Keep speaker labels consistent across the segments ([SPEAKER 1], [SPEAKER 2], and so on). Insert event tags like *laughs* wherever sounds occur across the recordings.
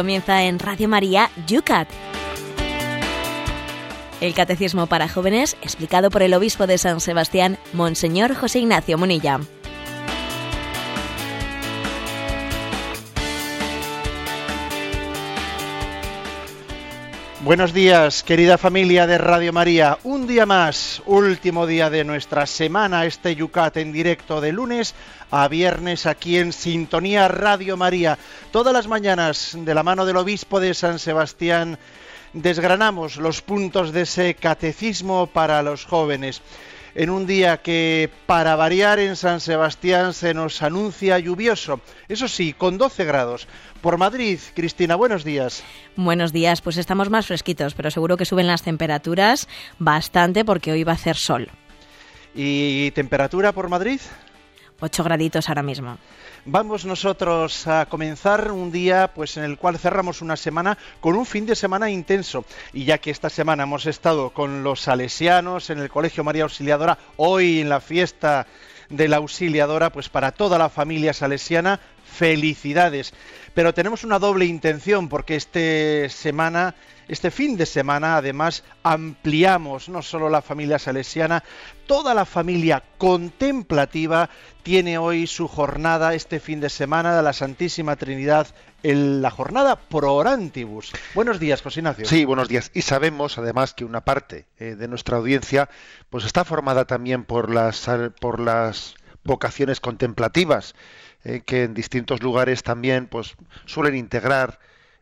[SPEAKER 1] comienza en Radio María Yucat. El Catecismo para Jóvenes, explicado por el Obispo de San Sebastián, Monseñor José Ignacio Munilla.
[SPEAKER 2] Buenos días, querida familia de Radio María. Un día más, último día de nuestra semana, este Yucat en directo de lunes a viernes aquí en Sintonía Radio María. Todas las mañanas, de la mano del obispo de San Sebastián, desgranamos los puntos de ese catecismo para los jóvenes. En un día que, para variar en San Sebastián, se nos anuncia lluvioso. Eso sí, con 12 grados. Por Madrid, Cristina, buenos días.
[SPEAKER 1] Buenos días, pues estamos más fresquitos, pero seguro que suben las temperaturas bastante porque hoy va a hacer sol.
[SPEAKER 2] ¿Y temperatura por Madrid?
[SPEAKER 1] 8 graditos ahora mismo.
[SPEAKER 2] Vamos nosotros a comenzar un día pues en el cual cerramos una semana con un fin de semana intenso y ya que esta semana hemos estado con los salesianos en el Colegio María Auxiliadora, hoy en la fiesta de la Auxiliadora, pues para toda la familia salesiana felicidades. Pero tenemos una doble intención porque este semana, este fin de semana, además ampliamos no solo la familia salesiana, toda la familia contemplativa tiene hoy su jornada este fin de semana de la Santísima Trinidad en la jornada pro orantibus. Buenos días, José.
[SPEAKER 3] Sí, buenos días. Y sabemos además que una parte eh, de nuestra audiencia pues está formada también por las por las vocaciones contemplativas eh, que en distintos lugares también pues suelen integrar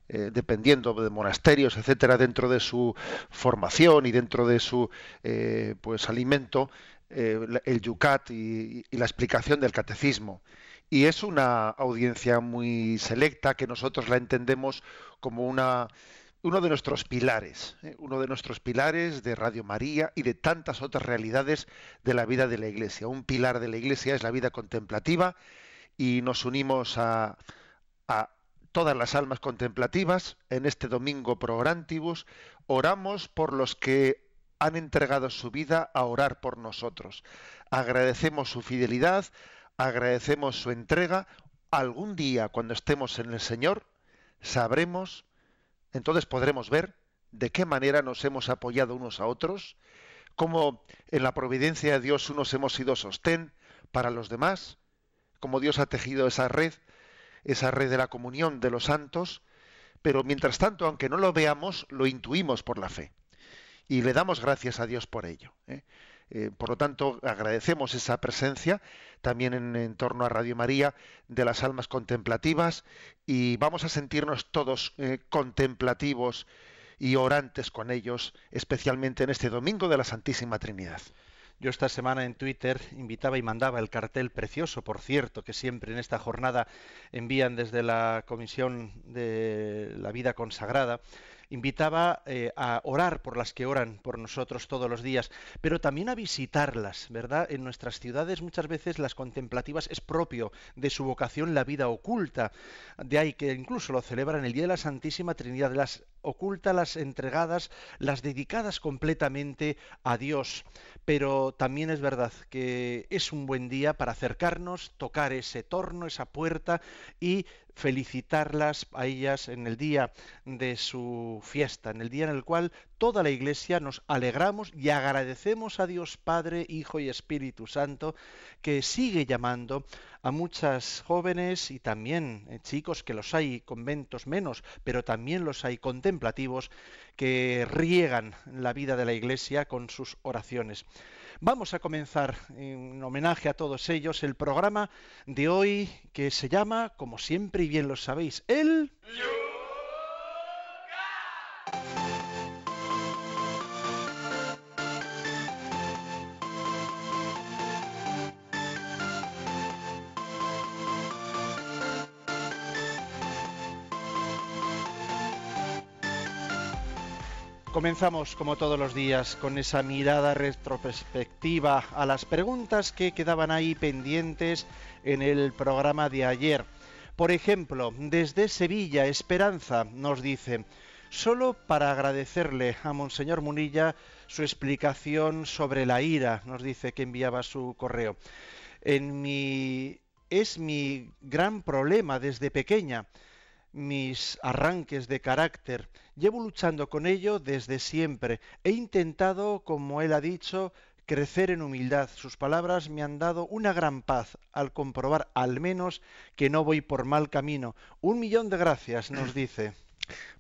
[SPEAKER 3] eh, dependiendo de monasterios etcétera dentro de su formación y dentro de su eh, pues alimento el yucat y, y la explicación del catecismo. Y es una audiencia muy selecta que nosotros la entendemos como una uno de nuestros pilares, uno de nuestros pilares de Radio María y de tantas otras realidades de la vida de la Iglesia. Un pilar de la Iglesia es la vida contemplativa y nos unimos a, todas las almas contemplativas en este domingo pro orantibus. Oramos por los que han entregado su vida a orar por nosotros. Agradecemos su fidelidad, agradecemos su entrega. Algún día, cuando estemos en el Señor, sabremos, entonces podremos ver de qué manera nos hemos apoyado unos a otros, cómo en la providencia de Dios unos hemos sido sostén para los demás, cómo Dios ha tejido esa red, esa red de la comunión de los santos, pero mientras tanto, aunque no lo veamos, lo intuimos por la fe. Y le damos gracias a Dios por ello. ¿eh? Eh, por lo tanto, agradecemos esa presencia también en, torno a Radio María de las almas contemplativas y vamos a sentirnos todos eh, contemplativos y orantes con ellos, especialmente en este domingo de la Santísima Trinidad.
[SPEAKER 2] Yo esta semana en Twitter invitaba y mandaba el cartel precioso, por cierto, que siempre en esta jornada envían desde la Comisión de la Vida Consagrada, invitaba eh, a orar por las que oran por nosotros todos los días, pero también a visitarlas, ¿verdad? En nuestras ciudades muchas veces las contemplativas es propio de su vocación la vida oculta, de ahí que incluso lo celebran el Día de la Santísima Trinidad, las ocultas, las entregadas, las dedicadas completamente a Dios. Pero también es verdad que es un buen día para acercarnos, tocar ese torno, esa puerta y felicitarlas a ellas en el día de su fiesta, en el día en el cual toda la Iglesia nos alegramos y agradecemos a Dios Padre, Hijo y Espíritu Santo, que sigue llamando a muchas jóvenes y también eh, chicos, que los hay conventos menos, pero también los hay contemplativos, que riegan la vida de la Iglesia con sus oraciones. Vamos a comenzar en homenaje a todos ellos el programa de hoy que se llama, como siempre y bien lo sabéis, el... Comenzamos como todos los días con esa mirada retrospectiva a las preguntas que quedaban ahí pendientes en el programa de ayer. Por ejemplo, desde Sevilla, Esperanza nos dice, solo para agradecerle a Monseñor Munilla su explicación sobre la ira, nos dice que enviaba su correo. En mi es mi gran problema desde pequeña mis arranques de carácter. Llevo luchando con ello desde siempre. He intentado, como él ha dicho, crecer en humildad. Sus palabras me han dado una gran paz al comprobar al menos que no voy por mal camino. Un millón de gracias, nos dice. *clears throat*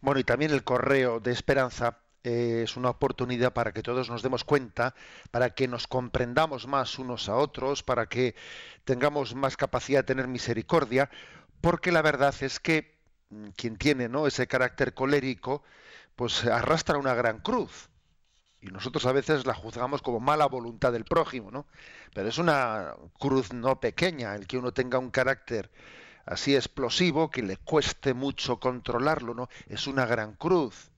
[SPEAKER 3] Bueno, y también el correo de esperanza eh, es una oportunidad para que todos nos demos cuenta, para que nos comprendamos más unos a otros, para que tengamos más capacidad de tener misericordia, porque la verdad es que quien tiene ¿no? ese carácter colérico, pues arrastra una gran cruz. Y nosotros a veces la juzgamos como mala voluntad del prójimo, ¿no? Pero es una cruz no pequeña el que uno tenga un carácter así explosivo que le cueste mucho controlarlo, ¿no? Es una gran cruz.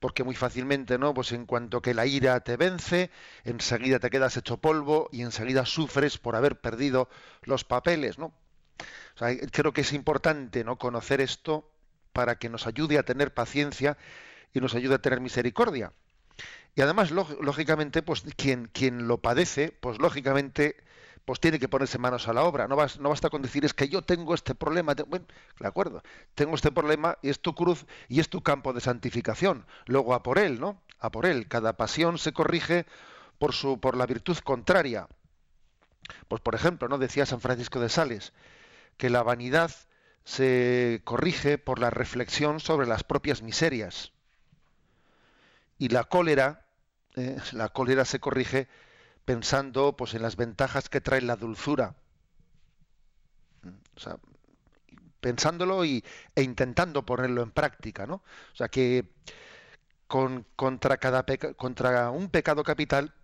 [SPEAKER 3] Porque muy fácilmente, ¿no? Pues en cuanto que la ira te vence, enseguida te quedas hecho polvo y enseguida sufres por haber perdido los papeles, ¿no? Creo que es importante ¿no? conocer esto para que nos ayude a tener paciencia y nos ayude a tener misericordia. Y además, lógicamente, pues quien, quien lo padece, pues lógicamente, pues tiene que ponerse manos a la obra. No, basta con decir es que yo tengo este problema. bueno, de acuerdo, tengo este problema y es tu cruz y es tu campo de santificación. Luego a por él, ¿no? A por él. Cada pasión se corrige por su, por la virtud contraria. Pues por ejemplo, ¿no? Decía San Francisco de Sales, que la vanidad se corrige por la reflexión sobre las propias miserias. Y la cólera, eh, la cólera se corrige pensando pues, en las ventajas que trae la dulzura. Pensándolo y, e intentando ponerlo en práctica, ¿no? O sea que con, contra, cada contra un pecado capital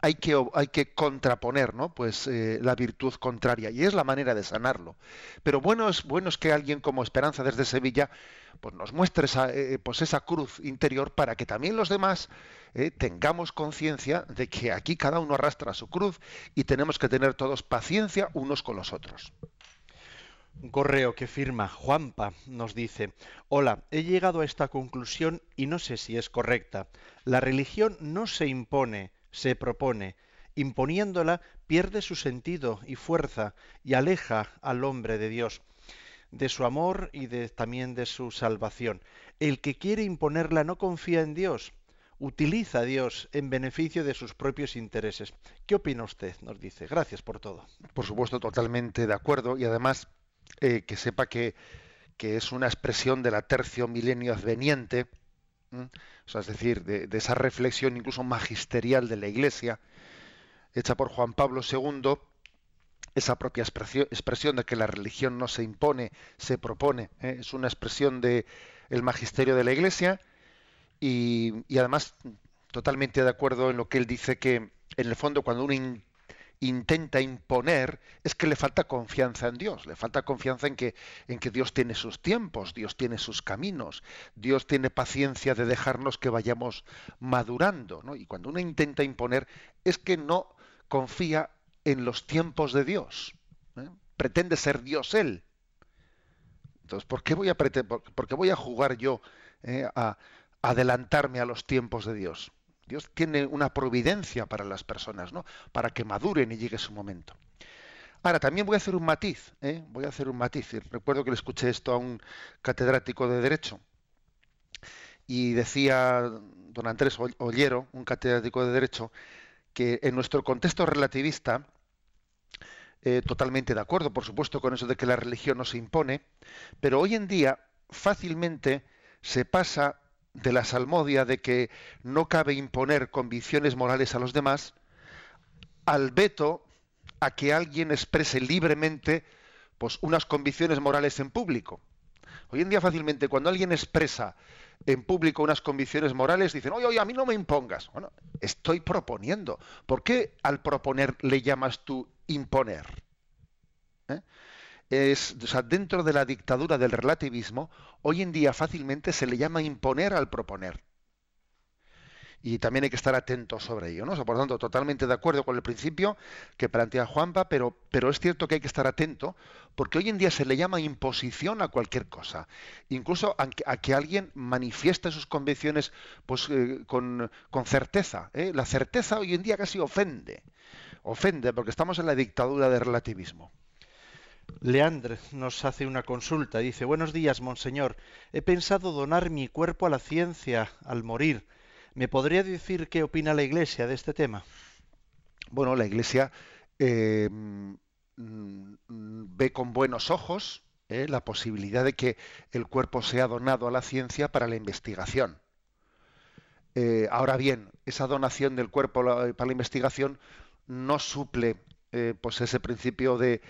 [SPEAKER 3] hay que, hay que contraponer ¿no? pues, eh, la virtud contraria y es la manera de sanarlo. Pero bueno es, bueno es que alguien como Esperanza desde Sevilla pues, nos muestre esa, eh, pues esa cruz interior para que también los demás eh, tengamos conciencia de que aquí cada uno arrastra su cruz y tenemos que tener todos paciencia unos con los otros.
[SPEAKER 2] Un correo que firma Juanpa nos dice, hola, he llegado a esta conclusión y no sé si es correcta. La religión no se impone, se propone, imponiéndola, pierde su sentido y fuerza y aleja al hombre de Dios, de su amor y de, también de su salvación. El que quiere imponerla no confía en Dios, utiliza a Dios en beneficio de sus propios intereses. ¿Qué opina usted? Nos dice. Gracias por todo.
[SPEAKER 3] Por supuesto, totalmente de acuerdo y además eh, que sepa que, que es una expresión de la tercio milenio adveniente o sea, es decir, de, esa reflexión incluso magisterial de la Iglesia, hecha por Juan Pablo II, esa propia expresión, de que la religión no se impone, se propone, ¿eh? es una expresión del el magisterio de la Iglesia y, y, además totalmente de acuerdo en lo que él dice que en el fondo cuando uno intenta imponer es que le falta confianza en Dios, le falta confianza en que, en que Dios tiene sus tiempos, Dios tiene sus caminos, Dios tiene paciencia de dejarnos que vayamos madurando. ¿no? Y cuando uno intenta imponer es que no confía en los tiempos de Dios. ¿eh? Pretende ser Dios él. Entonces, ¿por qué voy a, por qué voy a jugar yo eh, a adelantarme a los tiempos de Dios? Dios tiene una providencia para las personas, ¿no? Para que maduren y llegue su momento. Ahora, también voy a hacer un matiz, ¿eh? voy a hacer un matiz. Recuerdo que le escuché esto a un catedrático de Derecho y decía don Andrés Ollero, un catedrático de Derecho, que en nuestro contexto relativista, eh, totalmente de acuerdo, por supuesto, con eso de que la religión no se impone, pero hoy en día fácilmente se pasa de la salmodia de que no cabe imponer convicciones morales a los demás, al veto a que alguien exprese libremente pues, unas convicciones morales en público. Hoy en día fácilmente cuando alguien expresa en público unas convicciones morales dicen, oye, oye, a mí no me impongas. Bueno, estoy proponiendo. ¿Por qué al proponer le llamas tú imponer? ¿Eh? Es, dentro de la dictadura del relativismo, hoy en día fácilmente se le llama imponer al proponer. Y también hay que estar atentos sobre ello, ¿no? por lo tanto, totalmente de acuerdo con el principio que plantea Juanpa, pero, pero es cierto que hay que estar atento, porque hoy en día se le llama imposición a cualquier cosa. Incluso a, que alguien manifieste sus convicciones pues, eh, con, con, certeza. ¿eh? La certeza hoy en día casi ofende. Ofende, porque estamos en la dictadura del relativismo.
[SPEAKER 2] Leandre nos hace una consulta. Dice, buenos días, monseñor. He pensado donar mi cuerpo a la ciencia al morir. ¿Me podría decir qué opina la Iglesia de este tema?
[SPEAKER 3] Bueno, la Iglesia eh, ve con buenos ojos eh, la posibilidad de que el cuerpo sea donado a la ciencia para la investigación. Eh, ahora bien, esa donación del cuerpo para la investigación no suple pues ese principio de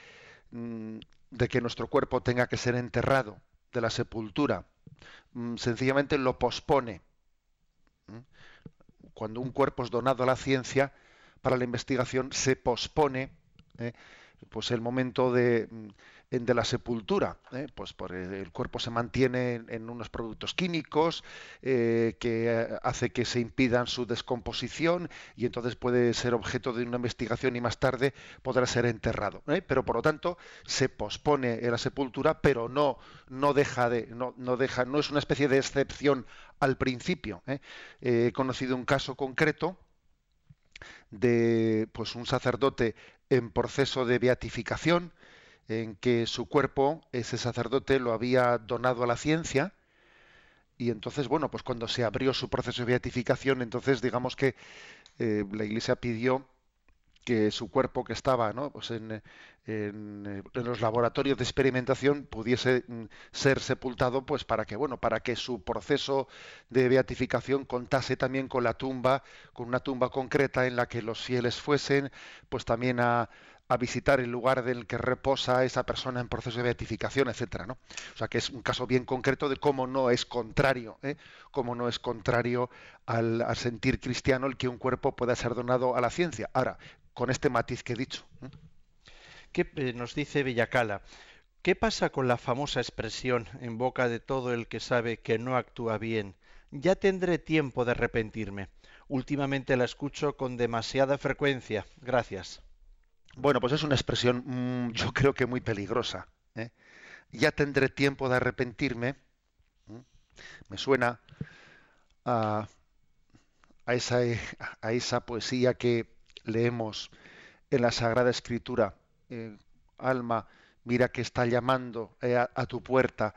[SPEAKER 3] de que nuestro cuerpo tenga que ser enterrado, de la sepultura. Mm, sencillamente lo pospone. Cuando un cuerpo es donado a la ciencia, para la investigación, se pospone ¿eh? pues el momento de, mm, de la sepultura, ¿eh? pues por el cuerpo se mantiene en unos productos químicos eh, que hace que se impidan su descomposición y entonces puede ser objeto de una investigación y más tarde podrá ser enterrado. ¿eh? Pero por lo tanto se pospone la sepultura, pero no no deja de no, no deja no es una especie de excepción al principio. He conocido un caso concreto de pues un sacerdote en proceso de beatificación en que su cuerpo, ese sacerdote, lo había donado a la ciencia, y entonces, bueno, pues cuando se abrió su proceso de beatificación, entonces digamos que eh, la Iglesia pidió que su cuerpo que estaba ¿no? pues en, en, los laboratorios de experimentación pudiese mm, ser sepultado pues para que bueno para que su proceso de beatificación contase también con la tumba con una tumba concreta en la que los fieles fuesen pues también a, a visitar el lugar del que reposa esa persona en proceso de beatificación, etcétera, ¿no? O sea que es un caso bien concreto de cómo no es contrario, ¿eh? cómo no es contrario al, sentir cristiano el que un cuerpo pueda ser donado a la ciencia. Ahora, con este matiz que he dicho. ¿eh?
[SPEAKER 2] ¿Qué eh, nos dice Villacala? ¿Qué pasa con la famosa expresión en boca de todo el que sabe que no actúa bien? Ya tendré tiempo de arrepentirme. Últimamente la escucho con demasiada frecuencia. Gracias.
[SPEAKER 3] Bueno, pues es una expresión mm, yo creo que muy peligrosa. ¿eh? Ya tendré tiempo de arrepentirme. Me suena a, esa, poesía que leemos en la Sagrada Escritura. Eh, alma, mira que está llamando eh, a, tu puerta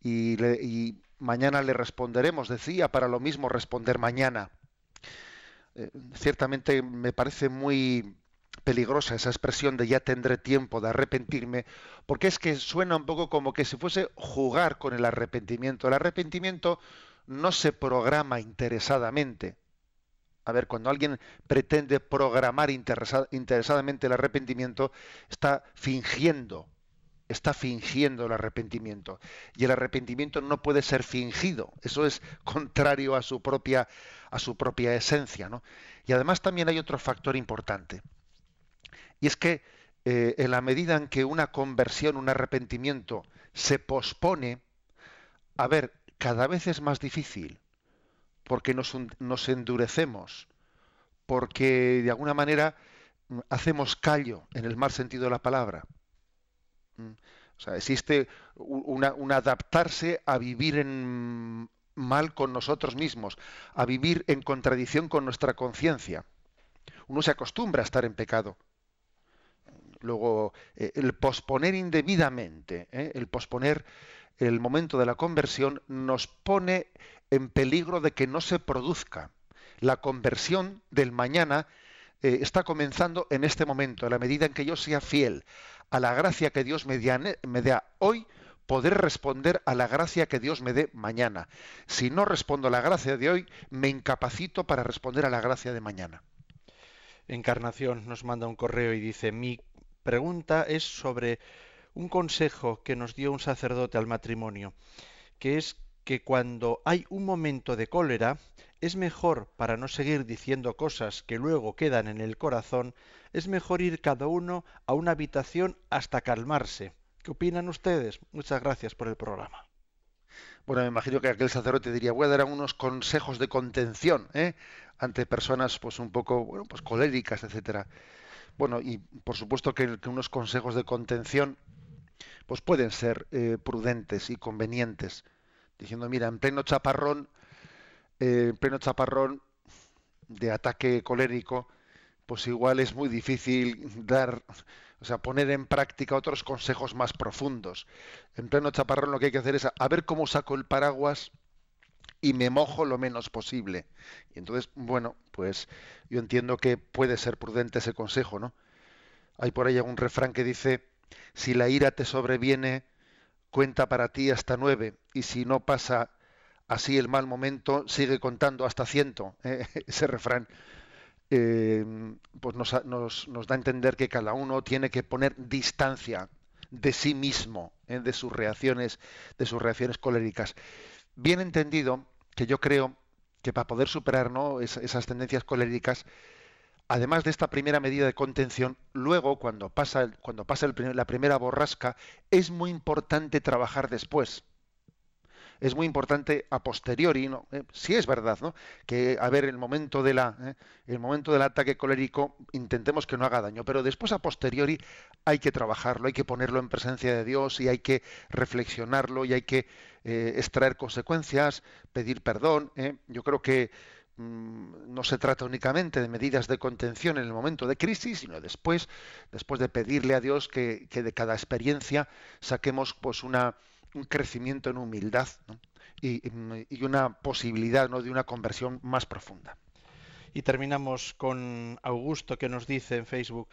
[SPEAKER 3] y, y, mañana le responderemos. Decía para lo mismo responder mañana. ciertamente me parece muy peligrosa esa expresión de ya tendré tiempo de arrepentirme, porque es que suena un poco como que si fuese jugar con el arrepentimiento. El arrepentimiento no se programa interesadamente. A ver, cuando alguien pretende programar interesadamente el arrepentimiento, está fingiendo, está fingiendo el arrepentimiento. Y el arrepentimiento no puede ser fingido. Eso es contrario a su propia, a su propia esencia. ¿no? Y además también hay otro factor importante y es que eh, en la medida en que una conversión, un arrepentimiento se pospone, a ver, cada vez es más difícil, porque nos, endurecemos, porque de alguna manera mm, hacemos callo en el mal sentido de la palabra. Mm, o sea, existe un adaptarse a vivir en mal con nosotros mismos, a vivir en contradicción con nuestra conciencia. Uno se acostumbra a estar en pecado. Luego, eh, el posponer indebidamente, eh, el posponer el momento de la conversión nos pone en peligro de que no se produzca. La conversión del mañana eh, está comenzando en este momento, a la medida en que yo sea fiel a la gracia que Dios me, me da hoy, poder responder a la gracia que Dios me dé mañana. Si no respondo a la gracia de hoy, me incapacito para responder a la gracia de mañana.
[SPEAKER 2] Encarnación nos manda un correo y dice, mi pregunta es sobre un consejo que nos dio un sacerdote al matrimonio, que es que cuando hay un momento de cólera, es mejor, para no seguir diciendo cosas que luego quedan en el corazón, es mejor ir cada uno a una habitación hasta calmarse. ¿Qué opinan ustedes? Muchas gracias por el programa.
[SPEAKER 3] Bueno, me imagino que aquel sacerdote diría, voy a dar unos consejos de contención ¿eh? ante personas pues un poco bueno, pues coléricas, etcétera. Bueno, y por supuesto que, unos consejos de contención pues pueden ser eh, prudentes y convenientes, diciendo, mira, en pleno chaparrón, eh, en pleno chaparrón de ataque colérico, pues igual es muy difícil dar O sea, poner en práctica otros consejos más profundos. En pleno chaparrón lo que hay que hacer es a ver cómo saco el paraguas y me mojo lo menos posible. Y entonces, bueno, pues yo entiendo que puede ser prudente ese consejo, ¿no? Hay por ahí un refrán que dice, si la ira te sobreviene, cuenta para ti hasta nueve, y si no pasa así el mal momento, sigue contando hasta ciento. *laughs* ¿eh? Ese refrán eh, pues nos, nos, da a entender que cada uno tiene que poner distancia de sí mismo, ¿eh? de sus reacciones, de sus reacciones coléricas. Bien entendido que yo creo que para poder superar esas tendencias coléricas, además de esta primera medida de contención, luego cuando pasa, cuando pasa la primera borrasca, es muy importante trabajar después es muy importante a posteriori, ¿no? Eh, sí es verdad, ¿no? Que a ver el momento de la, eh, el momento del ataque colérico intentemos que no haga daño, pero después a posteriori hay que trabajarlo, hay que ponerlo en presencia de Dios y hay que reflexionarlo y hay que eh, extraer consecuencias, pedir perdón. Yo creo que mm, no se trata únicamente de medidas de contención en el momento de crisis, sino después, después de pedirle a Dios que, que de cada experiencia saquemos pues una un crecimiento en humildad y, una posibilidad ¿no? de una conversión más profunda.
[SPEAKER 2] Y terminamos con Augusto que nos dice en Facebook,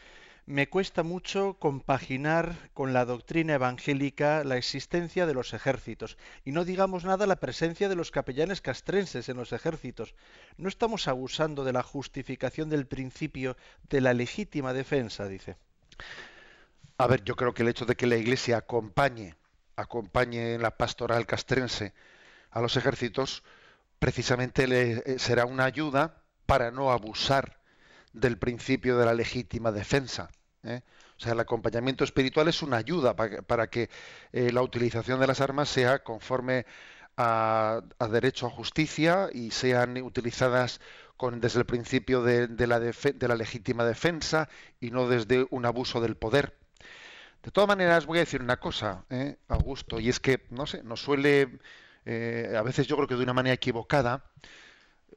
[SPEAKER 2] me cuesta mucho compaginar con la doctrina evangélica la existencia de los ejércitos, y no digamos nada la presencia de los capellanes castrenses en los ejércitos. ¿No estamos abusando de la justificación del principio de la legítima defensa? dice.
[SPEAKER 3] A ver, yo creo que el hecho de que la Iglesia acompañe acompañe en la pastoral castrense a los ejércitos, precisamente le eh, será una ayuda para no abusar del principio de la legítima defensa. ¿eh? O sea, el acompañamiento espiritual es una ayuda para, que eh, la utilización de las armas sea conforme a, derecho a justicia y sean utilizadas con, desde el principio de, de la legítima defensa y no desde un abuso del poder. De todas maneras, voy a decir una cosa, ¿eh, Augusto, y es que, no sé, nos suele, eh, a veces yo creo que de una manera equivocada,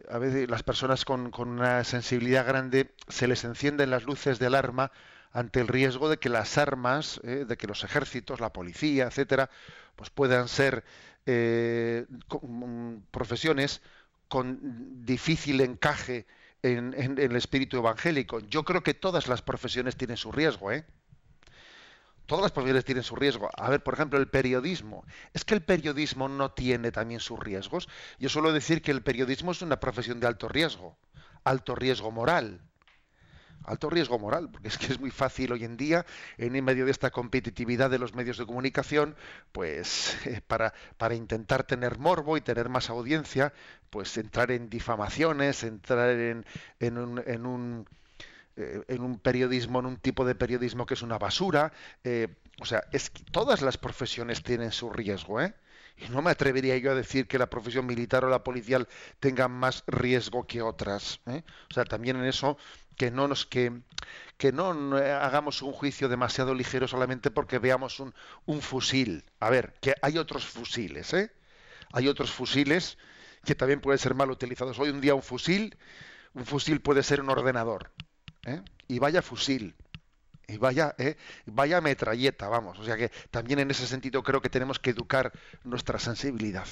[SPEAKER 3] a veces las personas con, una sensibilidad grande se les encienden las luces de alarma ante el riesgo de que las armas, ¿eh? de que los ejércitos, la policía, etcétera, pues puedan ser mm, profesiones con difícil encaje en, en, el espíritu evangélico. Yo creo que todas las profesiones tienen su riesgo, ¿eh? Todas las profesiones tienen su riesgo. A ver, por ejemplo, el periodismo. ¿Es que el periodismo no tiene también sus riesgos? Yo suelo decir que el periodismo es una profesión de alto riesgo, alto riesgo moral. Alto riesgo moral, porque es que es muy fácil hoy en día, en medio de esta competitividad de los medios de comunicación, pues eh, para, para intentar tener morbo y tener más audiencia, pues entrar en difamaciones, entrar en, en un eh, en un periodismo, en un tipo de periodismo que es una basura. Eh, o sea, es que todas las profesiones tienen su riesgo, ¿eh? Y no me atrevería yo a decir que la profesión militar o la policial tengan más riesgo que otras. ¿eh? O sea, también en eso que no nos que, que no hagamos un juicio demasiado ligero solamente porque veamos un, un fusil. A ver, que hay otros fusiles, ¿eh? Hay otros fusiles que también pueden ser mal utilizados. Hoy un día un fusil, un fusil puede ser un ordenador. ¿Eh? y vaya fusil y vaya ¿eh? vaya metralleta vamos o sea que también en ese sentido creo que tenemos que educar nuestra sensibilidad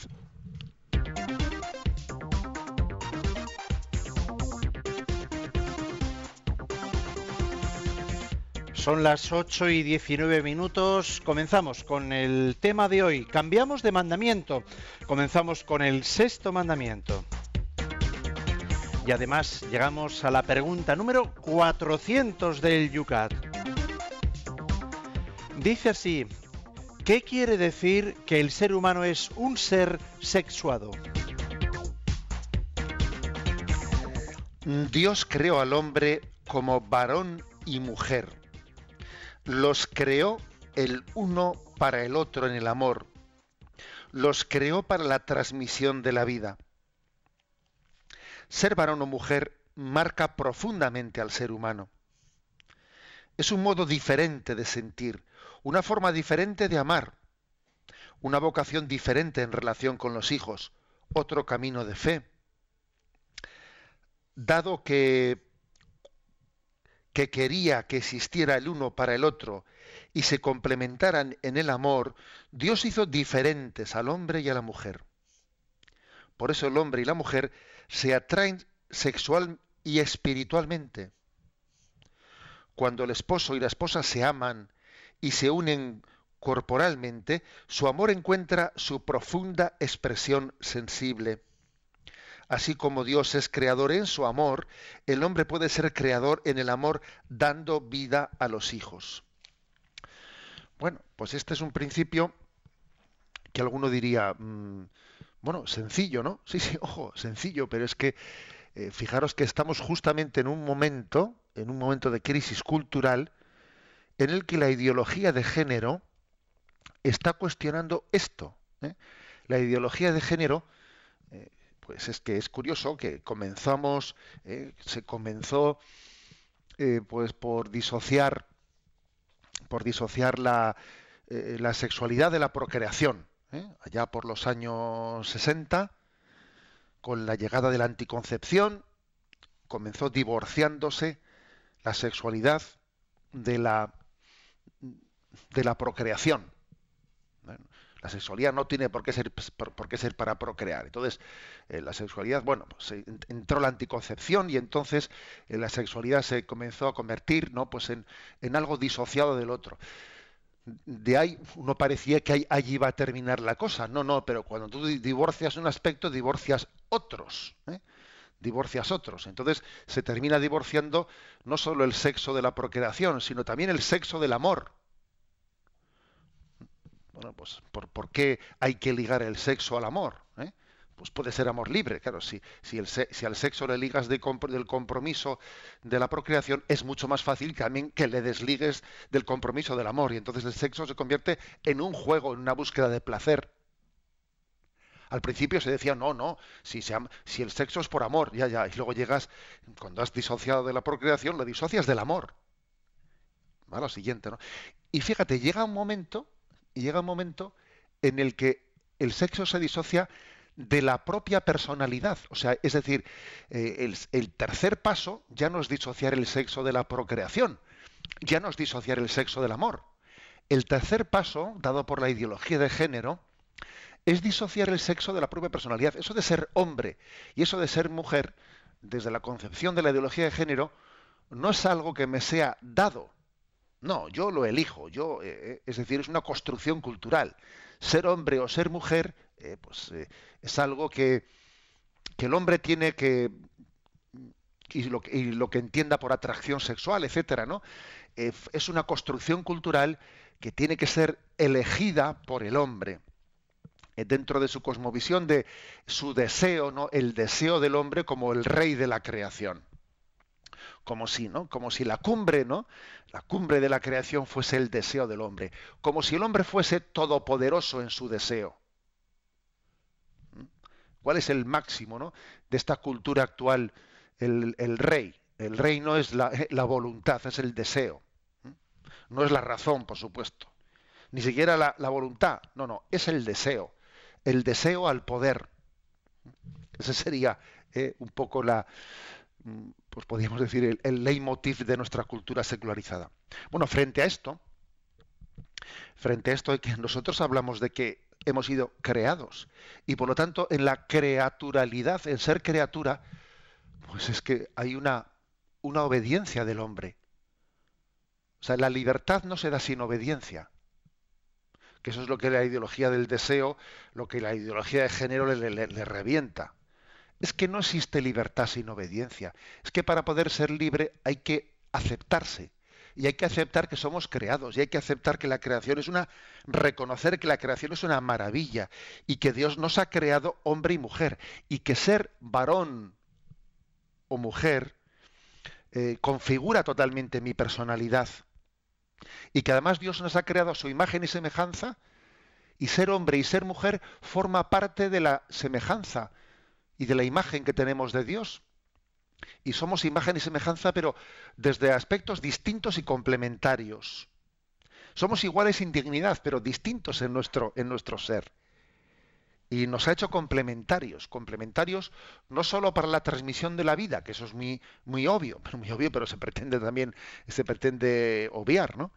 [SPEAKER 2] Son las 8 y 19 minutos. Comenzamos con el tema de hoy. Cambiamos de mandamiento. Comenzamos con el sexto mandamiento. Y además llegamos a la pregunta número 400 del Yucat. Dice así, ¿qué quiere decir que el ser humano es un ser sexuado?
[SPEAKER 3] Dios creó al hombre como varón y mujer. Los creó el uno para el otro en el amor. Los creó para la transmisión de la vida. Ser varón o mujer marca profundamente al ser humano. Es un modo diferente de sentir, una forma diferente de amar, una vocación diferente en relación con los hijos, otro camino de fe. Dado que, que quería que existiera el uno para el otro y se complementaran en el amor, Dios hizo diferentes al hombre y a la mujer. Por eso el hombre y la mujer se atraen sexual y espiritualmente. Cuando el esposo y la esposa se aman y se unen corporalmente, su amor encuentra su profunda expresión sensible. Así como Dios es creador en su amor, el hombre puede ser creador en el amor dando vida a los hijos. Bueno, pues este es un principio que alguno diría, mm, bueno, sencillo, ¿no? Sí, sí, *laughs* ojo, sencillo, pero es que eh, fijaros que estamos justamente en un momento, en un momento de crisis cultural, en el que la ideología de género está cuestionando esto. ¿eh? La ideología de género, eh, pues es que es curioso que comenzamos, se comenzó pues por disociar, por disociar la, la sexualidad de la procreación. Allá por los años 60, con la llegada de la anticoncepción, comenzó divorciándose la sexualidad de la, de la procreación. la sexualidad no tiene por qué ser, por, qué ser para procrear. Entonces, eh, la sexualidad, bueno, pues, entró la anticoncepción y entonces eh, la sexualidad se comenzó a convertir ¿no? pues en, en algo disociado del otro de ahí uno parecía que allí iba a terminar la cosa. No, no, pero cuando tú divorcias un aspecto, divorcias otros. ¿eh? Divorcias otros. Entonces se termina divorciando no solo el sexo de la procreación, sino también el sexo del amor. Bueno, pues ¿por, qué hay que ligar el sexo al amor? Pues puede ser amor libre, claro, si, si, el, si al sexo le ligas del compromiso de la procreación, es mucho más fácil también que le desligues del compromiso del amor, y entonces el sexo se convierte en un juego, en una búsqueda de placer. Al principio se decía, no, no, si, si el sexo es por amor, ya, ya, y luego llegas, cuando has disociado de la procreación, lo disocias del amor. ¿Vale? Lo siguiente, ¿no? Y fíjate, llega un momento, llega un momento en el que el sexo se disocia de la propia personalidad. O sea, es decir, eh, el, tercer paso ya no es disociar el sexo de la procreación, ya no es disociar el sexo del amor. El tercer paso, dado por la ideología de género, es disociar el sexo de la propia personalidad. Eso de ser hombre y eso de ser mujer, desde la concepción de la ideología de género, no es algo que me sea dado. No, yo lo elijo. Yo, eh, eh, es decir, es una construcción cultural. Ser hombre o ser mujer eh, pues eh, es algo que, el hombre tiene que y lo, que entienda por atracción sexual, etcétera, ¿no? Eh, es una construcción cultural que tiene que ser elegida por el hombre dentro de su cosmovisión de su deseo, ¿no? El deseo del hombre como el rey de la creación. Como si, ¿no? Como si la cumbre, ¿no? La cumbre de la creación fuese el deseo del hombre, como si el hombre fuese todopoderoso en su deseo. ¿Cuál es el máximo ¿no? de esta cultura actual? El, rey. El rey no es la, voluntad, es el deseo. No es la razón, por supuesto. Ni siquiera la, voluntad. No, no, es el deseo. El deseo al poder. Ese sería eh, un poco la, pues podríamos decir, el, el leitmotiv de nuestra cultura secularizada. Bueno, frente a esto, frente a esto, que nosotros hablamos de que hemos sido creados. Y por lo tanto, en la creaturalidad, en ser criatura, pues es que hay una, una obediencia del hombre. O sea, la libertad no se da sin obediencia. Que eso es lo que la ideología del deseo, lo que la ideología de género le revienta. Es que no existe libertad sin obediencia. Es que para poder ser libre hay que aceptarse y hay que aceptar que somos creados y hay que aceptar que la creación es una reconocer que la creación es una maravilla y que Dios nos ha creado hombre y mujer y que ser varón o mujer eh, configura totalmente mi personalidad y que además Dios nos ha creado a su imagen y semejanza y ser hombre y ser mujer forma parte de la semejanza y de la imagen que tenemos de Dios y somos imagen y semejanza, pero desde aspectos distintos y complementarios. Somos iguales en dignidad, pero distintos en nuestro, en nuestro ser. y nos ha hecho complementarios, complementarios no solo para la transmisión de la vida, que eso es muy, muy obvio, *laughs* muy obvio, pero se pretende también, se pretende obviar, ¿no?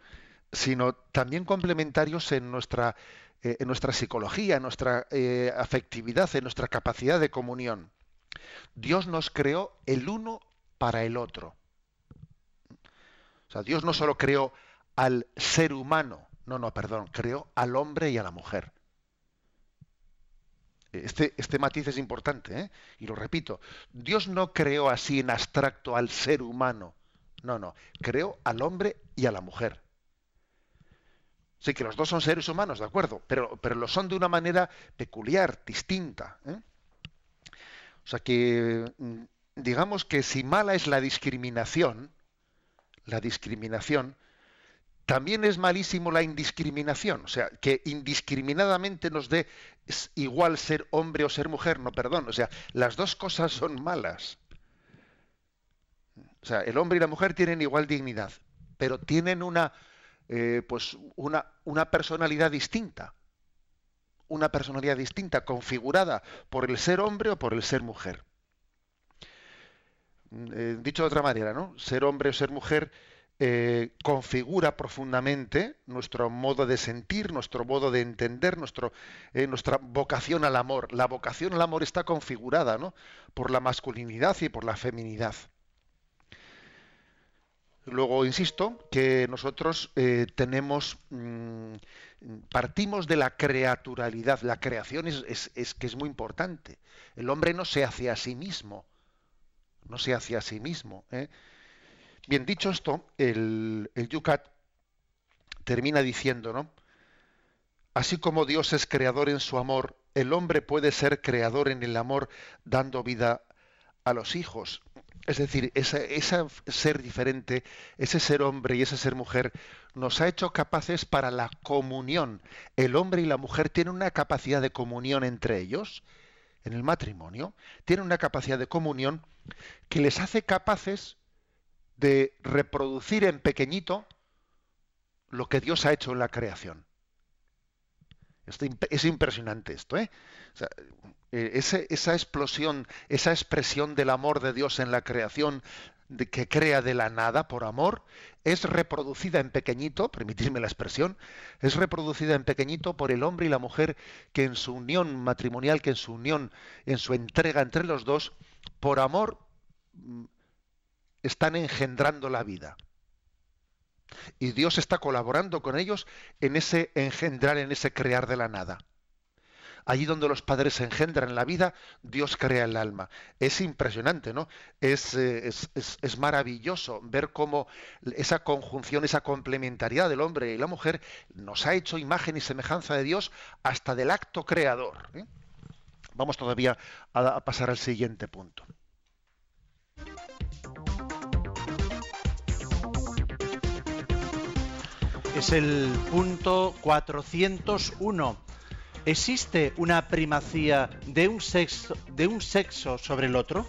[SPEAKER 3] sino también complementarios en nuestra, eh, en nuestra psicología, en nuestra eh, afectividad, en nuestra capacidad de comunión. Dios nos creó el uno para el otro. O sea, Dios no solo creó al ser humano, no, no, perdón, creó al hombre y a la mujer. Este, este matiz es importante, ¿eh? y lo repito, Dios no creó así en abstracto al ser humano, no, no, creó al hombre y a la mujer. Sí, que los dos son seres humanos, de acuerdo, pero, pero lo son de una manera peculiar, distinta. ¿eh? O sea que, mm, digamos que si mala es la discriminación, la discriminación, también es malísimo la indiscriminación, o sea, que indiscriminadamente nos dé igual ser hombre o ser mujer, no, perdón, o sea, las dos cosas son malas. O sea, el hombre y la mujer tienen igual dignidad, pero tienen una, eh, pues una, una personalidad distinta, una personalidad distinta, configurada por el ser hombre o por el ser mujer. Eh, dicho de otra manera, ¿no? Ser hombre o ser mujer eh, configura profundamente nuestro modo de sentir, nuestro modo de entender, nuestro, nuestra vocación al amor. La vocación al amor está configurada ¿no? por la masculinidad y por la feminidad. Luego, insisto, que nosotros eh, tenemos, mm, partimos de la creaturalidad. La creación es, es, que es muy importante. El hombre no se hace a sí mismo. No se hace a sí mismo. Bien, dicho esto, el, el Yucat termina diciendo, ¿no? Así como Dios es creador en su amor, el hombre puede ser creador en el amor dando vida a los hijos. Es decir, ese, ser diferente, ese ser hombre y ese ser mujer, nos ha hecho capaces para la comunión. El hombre y la mujer tienen una capacidad de comunión entre ellos, en el matrimonio, tienen una capacidad de comunión que les hace capaces de reproducir en pequeñito lo que Dios ha hecho en la creación. Es impresionante esto, ¿eh? eh esa explosión, esa expresión del amor de Dios en la creación, que crea de la nada por amor, es reproducida en pequeñito, permitidme la expresión, es reproducida en pequeñito por el hombre y la mujer que en su unión matrimonial, que en su unión, en su entrega entre los dos, por amor mm, están engendrando la vida. Y Dios está colaborando con ellos en ese engendrar, en ese crear de la nada. Allí donde los padres engendran la vida, Dios crea el alma. Es impresionante, ¿no? Es, eh, maravilloso ver cómo esa conjunción, esa complementariedad del hombre y la mujer nos ha hecho imagen y semejanza de Dios hasta del acto creador. ¿eh? Vamos todavía a pasar al siguiente punto.
[SPEAKER 2] Es el punto 401. ¿Existe una primacía de un sexo, de un sexo sobre el otro?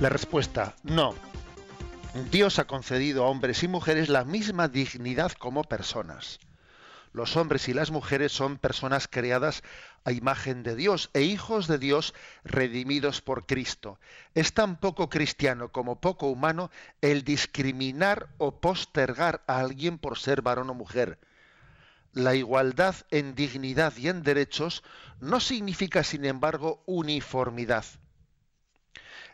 [SPEAKER 3] La respuesta, no. Dios ha concedido a hombres y mujeres la misma dignidad como personas. Los hombres y las mujeres son personas creadas a imagen de Dios e hijos de Dios redimidos por Cristo. Es tan poco cristiano como poco humano el discriminar o postergar a alguien por ser varón o mujer. La igualdad en dignidad y en derechos no significa, sin embargo, uniformidad.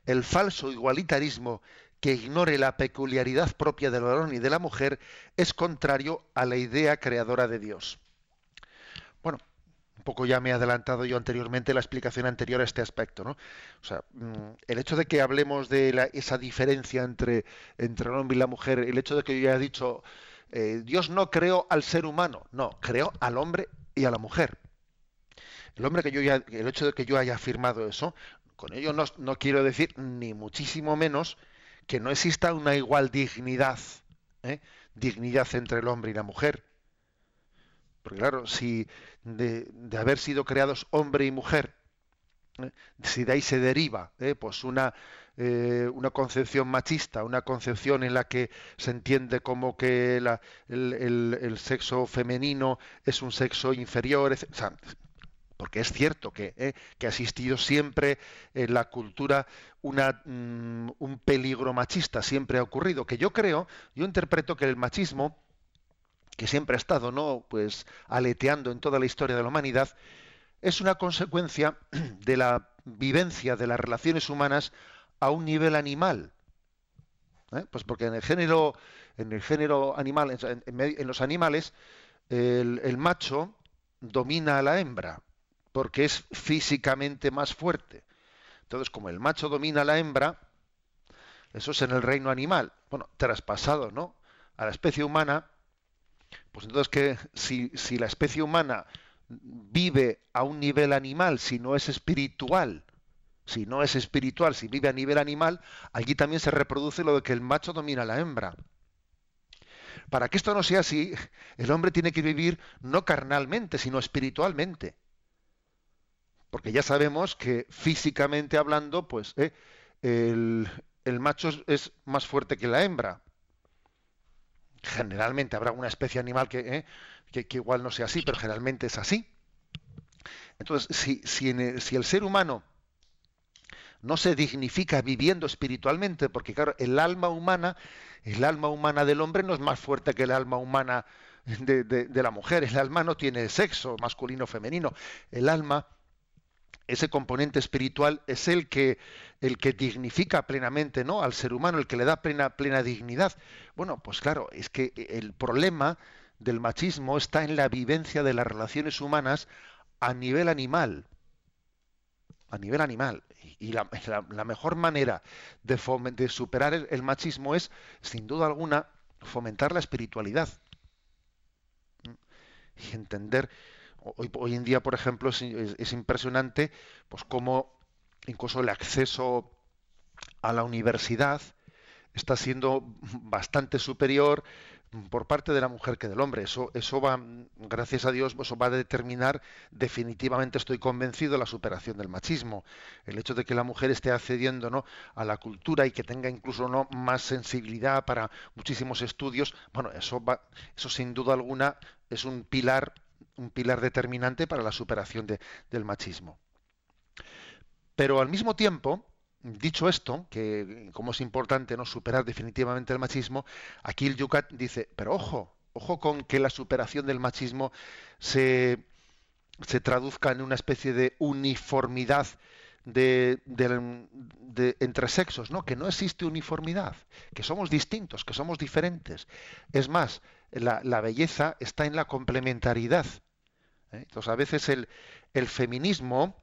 [SPEAKER 3] El falso igualitarismo que ignore la peculiaridad propia del varón y de la mujer es contrario a la idea creadora de Dios. Bueno, un poco ya me he adelantado yo anteriormente la explicación anterior a este aspecto, ¿no? O sea, mm, el hecho de que hablemos de esa diferencia entre, el hombre y la mujer, el hecho de que yo haya dicho eh, Dios no creó al ser humano, no, creó al hombre y a la mujer. El hombre que yo el hecho de que yo haya afirmado eso, con ello no quiero decir ni muchísimo menos que no exista una igual dignidad, ¿eh? dignidad entre el hombre y la mujer. Porque claro, si de, haber sido creados hombre y mujer, ¿eh? si de ahí se deriva ¿eh? pues una, eh, una concepción machista, una concepción en la que se entiende como que el, sexo femenino es un sexo inferior, porque es cierto que, eh, que, ha existido siempre en la cultura mm, un peligro machista, siempre ha ocurrido, que yo creo, yo interpreto que el machismo, que siempre ha estado, ¿no? Pues aleteando en toda la historia de la humanidad, es una consecuencia *clears throat* de la vivencia de las relaciones humanas a un nivel animal. ¿eh? Pues porque en el género, en el género animal, en, los animales, el, macho domina a la hembra, porque es físicamente más fuerte. Entonces, como el macho domina a la hembra, eso es en el reino animal. Bueno, traspasado, ¿no? A la especie humana, pues entonces que si, si la especie humana vive a un nivel animal, si no es espiritual, si no es espiritual, si vive a nivel animal, allí también se reproduce lo de que el macho domina a la hembra. Para que esto no sea así, el hombre tiene que vivir no carnalmente, sino espiritualmente. Porque ya sabemos que físicamente hablando, pues eh, el, macho es más fuerte que la hembra. Generalmente habrá una especie animal que, eh, igual no sea así, pero generalmente es así. Entonces, si, el ser humano no se dignifica viviendo espiritualmente, porque claro, el alma humana, el alma humana del hombre no es más fuerte que el alma humana de, la mujer. El alma no tiene sexo masculino o femenino. El alma, ese componente espiritual, es el que, el que dignifica plenamente ¿no? al ser humano, el que le da plena, plena dignidad. Bueno, pues claro, es que el problema del machismo está en la vivencia de las relaciones humanas a nivel animal a nivel animal. Y la, mejor manera de, de superar el, machismo es, sin duda alguna, fomentar la espiritualidad. Y entender, hoy, en día, por ejemplo, es, impresionante, pues cómo incluso el acceso a la universidad está siendo bastante superior por parte de la mujer que del hombre. Eso, eso va, gracias a Dios, eso va a determinar definitivamente, estoy convencido, la superación del machismo. El hecho de que la mujer esté accediendo ¿no? a la cultura y que tenga incluso ¿no? más sensibilidad para muchísimos estudios, bueno, eso va, eso sin duda alguna es un pilar, un pilar determinante para la superación del machismo. Pero al mismo tiempo, Dicho esto, que como es importante no superar definitivamente el machismo, aquí el Yucat dice, pero ojo, ojo con que la superación del machismo se, se traduzca en una especie de uniformidad de, entre sexos, ¿no? Que no existe uniformidad, que somos distintos, que somos diferentes. Es más, la, la belleza está en la complementariedad. ¿Eh? Entonces, a veces el, feminismo,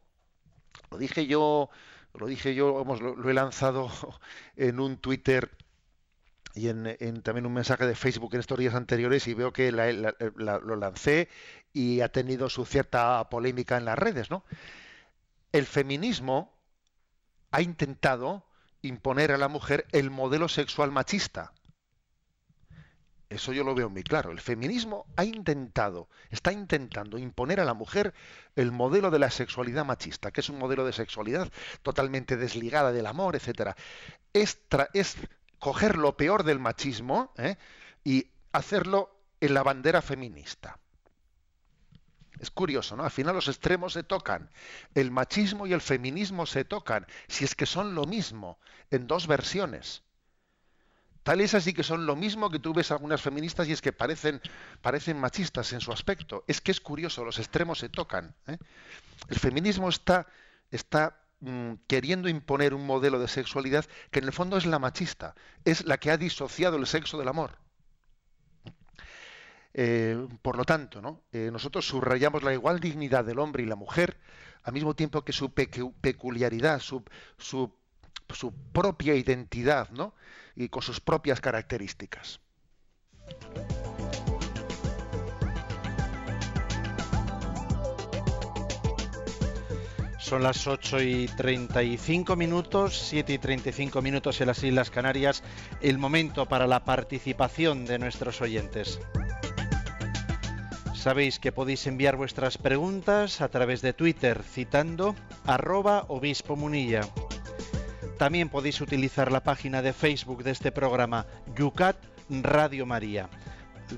[SPEAKER 3] lo dije yo lo dije yo, lo, he lanzado *laughs* en un Twitter y en, también un mensaje de Facebook en estos días anteriores y veo que lo lancé y ha tenido su cierta polémica en las redes, ¿no? El feminismo ha intentado imponer a la mujer el modelo sexual machista. Eso yo lo veo muy claro. El feminismo ha intentado, está intentando imponer a la mujer el modelo de la sexualidad machista, que es un modelo de sexualidad totalmente desligada del amor, etcétera. Es, es coger lo peor del machismo ¿eh? y hacerlo en la bandera feminista. Es curioso, ¿no? Al final los extremos se tocan. El machismo y el feminismo se tocan, si es que son lo mismo, en dos versiones. Tal es así que son lo mismo que tú ves algunas feministas y es que parecen, parecen machistas en su aspecto. Es que es curioso, los extremos se tocan. ¿eh? El feminismo está, está mm, queriendo imponer un modelo de sexualidad que en el fondo es la machista, es la que ha disociado el sexo del amor. Eh, por lo tanto. Eh, nosotros subrayamos la igual dignidad del hombre y la mujer, al mismo tiempo que su peculiaridad, su, su su propia identidad, ¿no? Y con sus propias características.
[SPEAKER 2] Son las 8 y 35 minutos, 7 y 35 minutos en las Islas Canarias, el momento para la participación de nuestros oyentes. Sabéis que podéis enviar vuestras preguntas a través de Twitter citando arroba obispo munilla. También podéis utilizar la página de Facebook de este programa, Yucat Radio María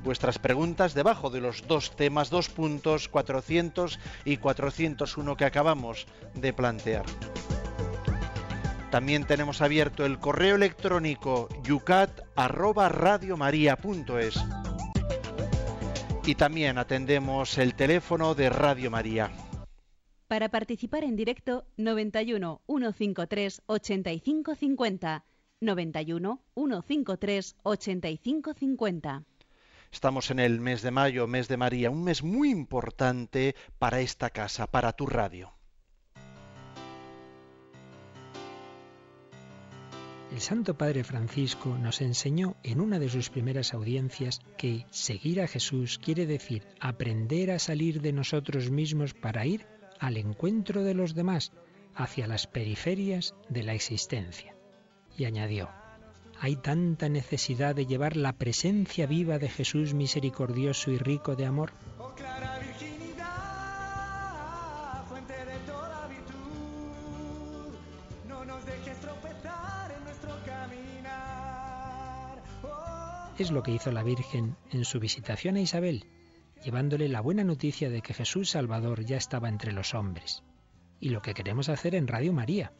[SPEAKER 2] vuestras preguntas debajo de los dos temas, dos puntos, 400 y 401 que acabamos de plantear. También tenemos abierto el correo electrónico yucat@radiomaria.es. Y también atendemos el teléfono de Radio María.
[SPEAKER 4] Para participar en directo 91 153 8550 91 153 8550.
[SPEAKER 2] Estamos en el mes de mayo, mes de María, un mes muy importante para esta casa, para tu radio.
[SPEAKER 5] El Santo Padre Francisco nos enseñó en una de sus primeras audiencias que seguir a Jesús quiere decir aprender a salir de nosotros mismos para ir al encuentro de los demás, hacia las periferias de la existencia. Y añadió, hay tanta necesidad de llevar la presencia viva de Jesús misericordioso y rico de amor. Es lo que hizo la Virgen en su visitación a Isabel, llevándole la buena noticia de que Jesús Salvador ya estaba entre los hombres. Y lo que queremos hacer en Radio María,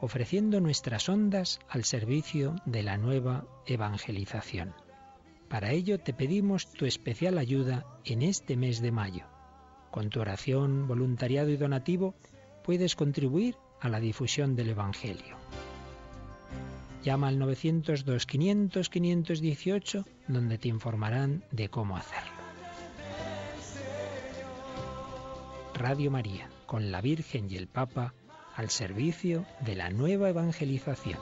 [SPEAKER 5] ofreciendo nuestras ondas al servicio de la nueva evangelización. Para ello te pedimos tu especial ayuda en este mes de mayo. Con tu oración, voluntariado y donativo puedes contribuir a la difusión del Evangelio. Llama al 902-500-518 donde te informarán de cómo hacerlo. Radio María, con la Virgen y el Papa, al servicio de la nueva evangelización.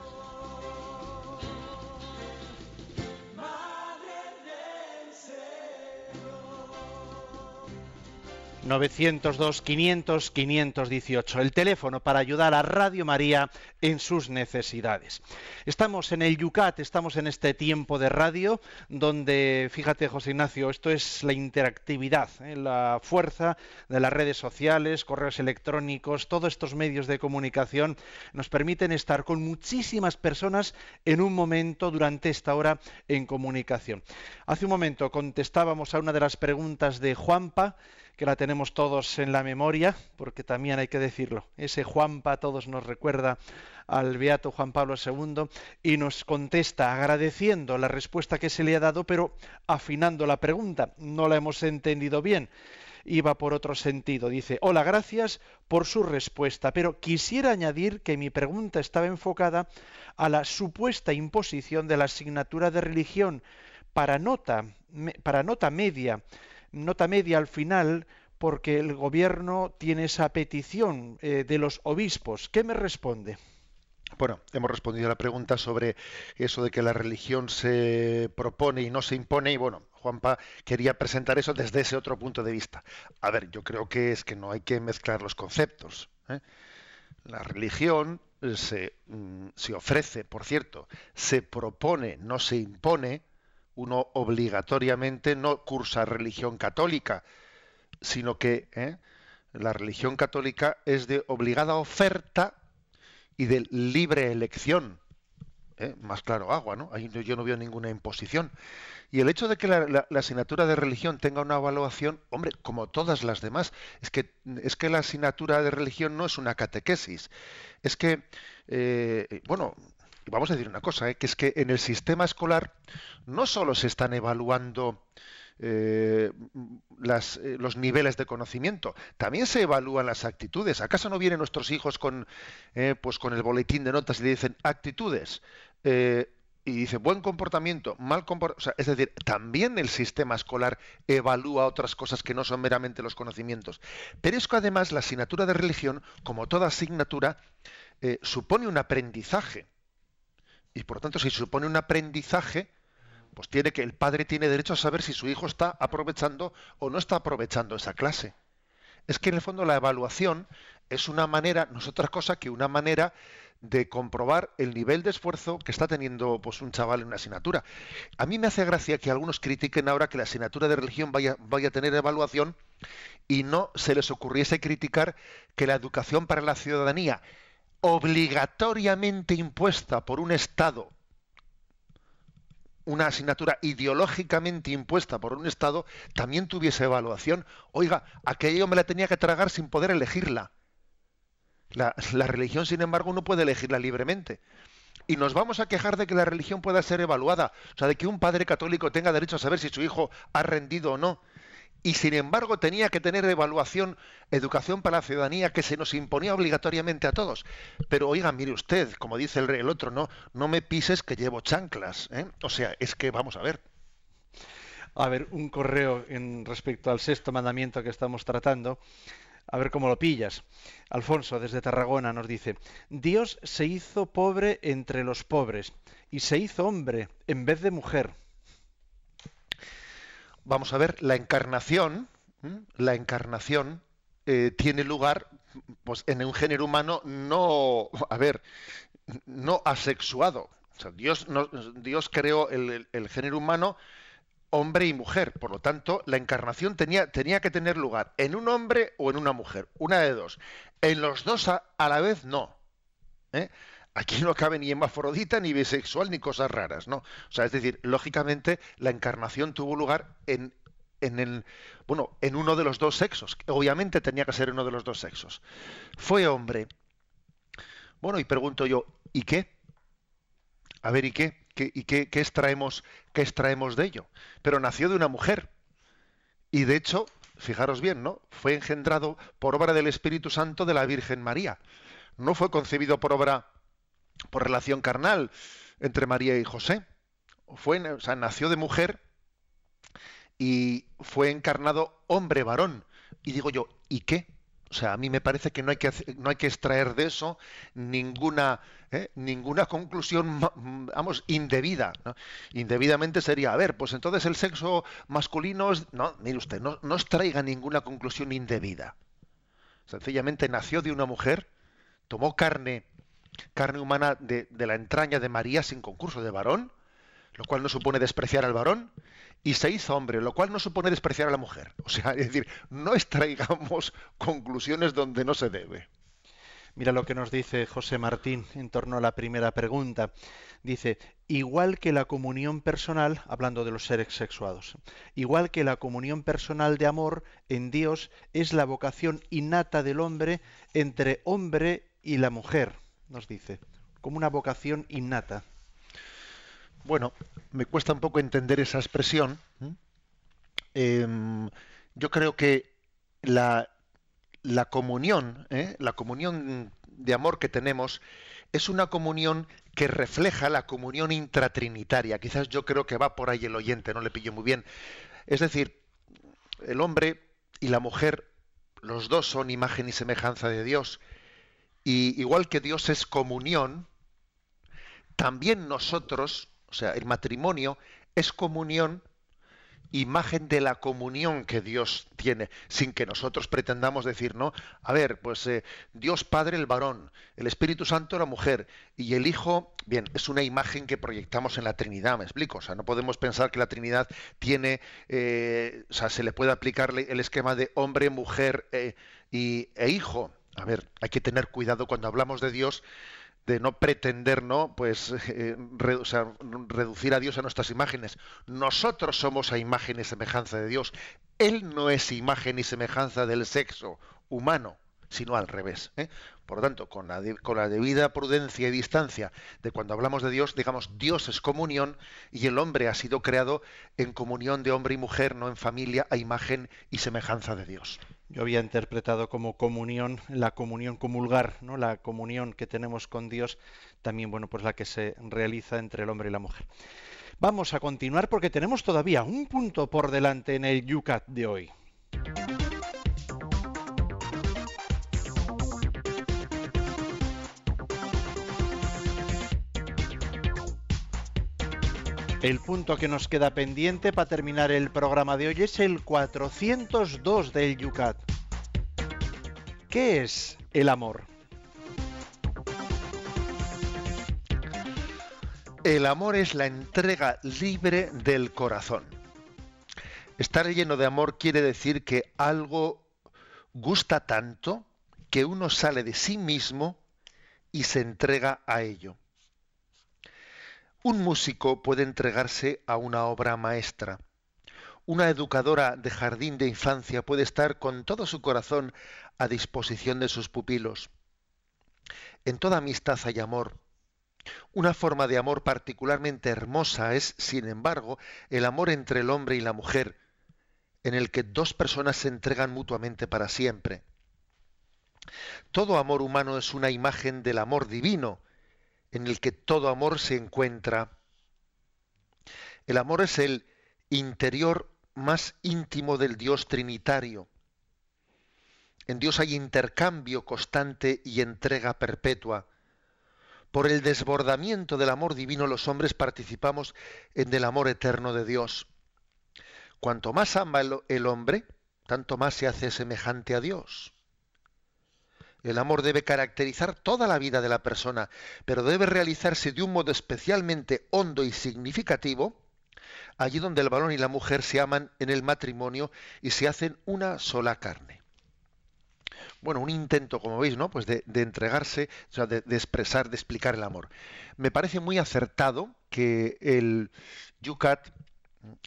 [SPEAKER 2] 902 500 518, el teléfono para ayudar a Radio María en sus necesidades. Estamos en el Yucat, estamos en este tiempo de radio donde, fíjate José Ignacio, esto es la interactividad, ¿eh? la fuerza de las redes sociales, correos electrónicos, todos estos medios de comunicación nos permiten estar con muchísimas personas en un momento durante esta hora en comunicación. Hace un momento contestábamos a una de las preguntas de Juanpa, que la tenemos todos en la memoria, porque también hay que decirlo, ese Juanpa todos nos recuerda al beato Juan Pablo II y nos contesta agradeciendo la respuesta que se le ha dado, pero afinando la pregunta, no la hemos entendido bien. Iba por otro sentido. Dice, hola, gracias por su respuesta, pero quisiera añadir que mi pregunta estaba enfocada a la supuesta imposición de la asignatura de religión para nota, para nota media nota media al final porque el gobierno tiene esa petición eh, de los obispos. ¿Qué me responde?
[SPEAKER 3] Bueno, hemos respondido a la pregunta sobre eso de que la religión se propone y no se impone y bueno, Juanpa quería presentar eso desde ese otro punto de vista. A ver, yo creo que es que no hay que mezclar los conceptos. ¿eh? La religión se, mm, se ofrece, por cierto, se propone, no se impone, uno obligatoriamente no cursa religión católica, sino que ¿eh? la religión católica es de obligada oferta y de libre elección. ¿eh? Más claro agua, ¿no? Ahí yo no veo ninguna imposición. Y el hecho de que la, asignatura de religión tenga una evaluación, hombre, como todas las demás, es que, es que la asignatura de religión no es una catequesis. Es que, eh, bueno, y vamos a decir una cosa, ¿eh? que es que en el sistema escolar no solo se están evaluando eh, eh, los niveles de conocimiento, también se evalúan las actitudes. ¿Acaso no vienen nuestros hijos con, pues con el boletín de notas y le dicen actitudes? y dice buen comportamiento, mal comportamiento. es decir, también el sistema escolar evalúa otras cosas que no son meramente los conocimientos. Pero es que además la asignatura de religión, como toda asignatura, supone un aprendizaje y por lo tanto si supone un aprendizaje, pues tiene que el padre tiene derecho a saber si su hijo está aprovechando o no está aprovechando esa clase. Es que en el fondo la evaluación es una manera, no es otra cosa que una manera de comprobar el nivel de esfuerzo que está teniendo pues, un chaval en una asignatura. A mí me hace gracia que algunos critiquen ahora que la asignatura de religión vaya, vaya a tener evaluación y no se les ocurriese criticar que la educación para la ciudadanía obligatoriamente impuesta por un Estado, una asignatura ideológicamente impuesta por un Estado, también tuviese evaluación. Oiga, aquello me la tenía que tragar sin poder elegirla. La, religión, sin embargo, no puede elegirla libremente y nos vamos a quejar de que la religión pueda ser evaluada, o sea, de que un padre católico tenga derecho a saber si su hijo ha rendido o no. Y sin embargo tenía que tener evaluación, educación para la ciudadanía que se nos imponía obligatoriamente a todos. Pero oiga, mire usted, como dice el, el otro, no, no me pises que llevo chanclas. ¿eh? O sea, es que vamos a ver.
[SPEAKER 2] A ver, un correo en respecto al sexto mandamiento que estamos tratando. A ver cómo lo pillas. Alfonso, desde Tarragona, nos dice, Dios se hizo pobre entre los pobres y se hizo hombre en vez de mujer.
[SPEAKER 3] Vamos a ver, la encarnación, la encarnación eh, tiene lugar pues, en un género humano no, a ver, no asexuado. Dios, Dios creó el, el género humano hombre y mujer. Por lo tanto, la encarnación tenía, tenía que tener lugar en un hombre o en una mujer. Una de dos. En los dos a, la vez no. ¿eh? Aquí no cabe ni hemafrodita, ni bisexual, ni cosas raras, ¿no? O sea, es decir, lógicamente la encarnación tuvo lugar en, en el, bueno, en uno de los dos sexos. Obviamente tenía que ser uno de los dos sexos. Fue hombre. Bueno, y pregunto yo, ¿y qué? A ver, ¿y qué? ¿Y qué, extraemos, qué extraemos de ello? Pero nació de una mujer. Y de hecho, fijaros bien, ¿no? Fue engendrado por obra del Espíritu Santo de la Virgen María. No fue concebido por obra, por relación carnal entre María y José. Fue, o sea, nació de mujer y fue encarnado hombre varón. Y digo yo, ¿y qué? O sea, a mí me parece que no hay que, no hay que extraer de eso ninguna, ¿eh? ninguna conclusión, vamos, indebida. Indebidamente sería, a ver, pues entonces el sexo masculino es... No, mire usted, no, no extraiga ninguna conclusión indebida. Sencillamente nació de una mujer, tomó carne, carne humana de, la entraña de María sin concurso de varón, lo cual no supone despreciar al varón, y se hizo hombre, lo cual no supone despreciar a la mujer. O sea, es decir, no extraigamos conclusiones donde no se debe.
[SPEAKER 2] Mira lo que nos dice José Martín en torno a la primera pregunta. Dice, igual que la comunión personal, hablando de los seres sexuados, igual que la comunión personal de amor en Dios es la vocación innata del hombre entre hombre y la mujer, nos dice, como una vocación innata.
[SPEAKER 3] Bueno, me cuesta un poco entender esa expresión. Em, yo creo que la, la comunión, ¿eh? la comunión de amor que tenemos, es una comunión que refleja la comunión intratrinitaria. Quizás yo creo que va por ahí el oyente, no le pillo muy bien. Es decir, el hombre y la mujer, los dos son imagen y semejanza de Dios. Y igual que Dios es comunión, también nosotros o sea, el matrimonio es comunión, imagen de la comunión que Dios tiene, sin que nosotros pretendamos decir, no, a ver, pues eh, Dios Padre el varón, el Espíritu Santo la mujer y el Hijo, bien, es una imagen que proyectamos en la Trinidad, me explico, o sea, no podemos pensar que la Trinidad tiene, eh, o sea, se le puede aplicarle el esquema de hombre, mujer eh, y, e hijo. A ver, hay que tener cuidado cuando hablamos de Dios de no pretender no pues *laughs* eh, reducir a Dios a nuestras imágenes. Nosotros somos a imagen y semejanza de Dios. Él no es imagen y semejanza del sexo humano sino al revés ¿eh? por lo tanto con la, con la debida prudencia y distancia de cuando hablamos de Dios digamos Dios es comunión y el hombre ha sido creado en comunión de hombre y mujer no en familia a imagen y semejanza de Dios
[SPEAKER 2] yo había interpretado como comunión, la comunión comulgar, ¿no? La comunión que tenemos con Dios, también, bueno, pues la que se realiza entre el hombre y la mujer. Vamos a continuar porque tenemos todavía un punto por delante en el Yucat de hoy. El punto que nos queda pendiente para terminar el programa de hoy es el 402 del Yucat. ¿Qué es el amor?
[SPEAKER 3] El amor es la entrega libre del corazón. Estar lleno de amor quiere decir que algo gusta tanto que uno sale de sí mismo y se entrega a ello. Un músico puede entregarse a una obra maestra. Una educadora de jardín de infancia puede estar con todo su corazón a disposición de sus pupilos. En toda amistad hay amor. Una forma de amor particularmente hermosa es, sin embargo, el amor entre el hombre y la mujer, en el que dos personas se entregan mutuamente para siempre. Todo amor humano es una imagen del amor divino, en el que todo amor se encuentra. El amor es el interior más íntimo del Dios trinitario. En Dios hay intercambio constante y entrega perpetua. Por el desbordamiento del amor divino los hombres participamos en el amor eterno de Dios. Cuanto más ama el, hombre, tanto más se hace semejante a Dios. El amor debe caracterizar toda la vida de la persona, pero debe realizarse de un modo especialmente hondo y significativo allí donde el varón y la mujer se aman en el matrimonio y se hacen una sola carne. Bueno, un intento, como veis, ¿no? Pues de, entregarse, o sea, de, expresar, de explicar el amor. Me parece muy acertado que el Yucat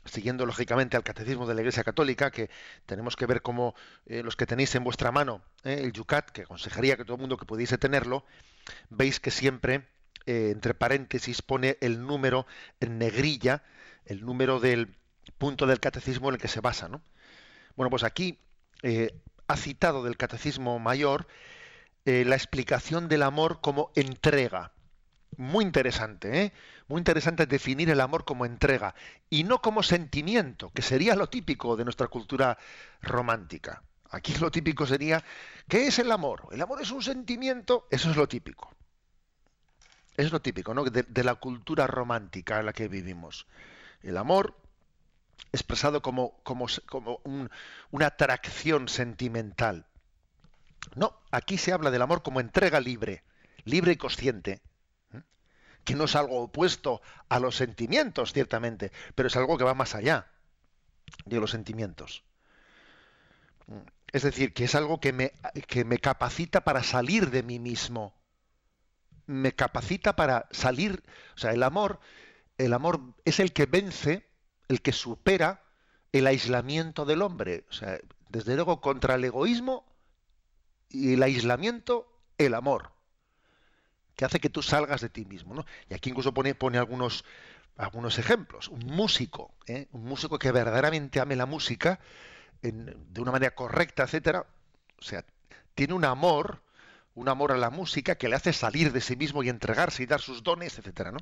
[SPEAKER 3] siguiendo lógicamente al catecismo de la Iglesia Católica, que tenemos que ver cómo eh, los que tenéis en vuestra mano eh, el Yucat, que aconsejaría que todo el mundo que pudiese tenerlo, veis que siempre eh, entre paréntesis pone el número en negrilla, el número del punto del catecismo en el que se basa. ¿no? Bueno, pues aquí ha citado del catecismo mayor la explicación del amor como entrega. Muy interesante, ¿eh? Muy interesante definir el amor como entrega y no como sentimiento, que sería lo típico de nuestra cultura romántica. Aquí lo típico sería, ¿qué es el amor? El amor es un sentimiento, eso es lo típico. Es lo típico, ¿no? De, la cultura romántica en la que vivimos. El amor expresado como, como, como una atracción sentimental. No, aquí se habla del amor como entrega libre, libre y consciente que no es algo opuesto a los sentimientos, ciertamente, pero es algo que va más allá de los sentimientos. Es decir, que es algo que me, que me capacita para salir de mí mismo. Me capacita para salir. O sea, el amor, el amor es el que vence, el que supera el aislamiento del hombre. O sea, desde luego contra el egoísmo y el aislamiento, el amor que hace que tú salgas de ti mismo. ¿no? Y aquí incluso pone, pone algunos, algunos ejemplos. Un músico, ¿eh? un músico que verdaderamente ame la música de una manera correcta, etcétera, o sea, tiene un amor, un amor a la música que le hace salir de sí mismo y entregarse y dar sus dones, etcétera, ¿no?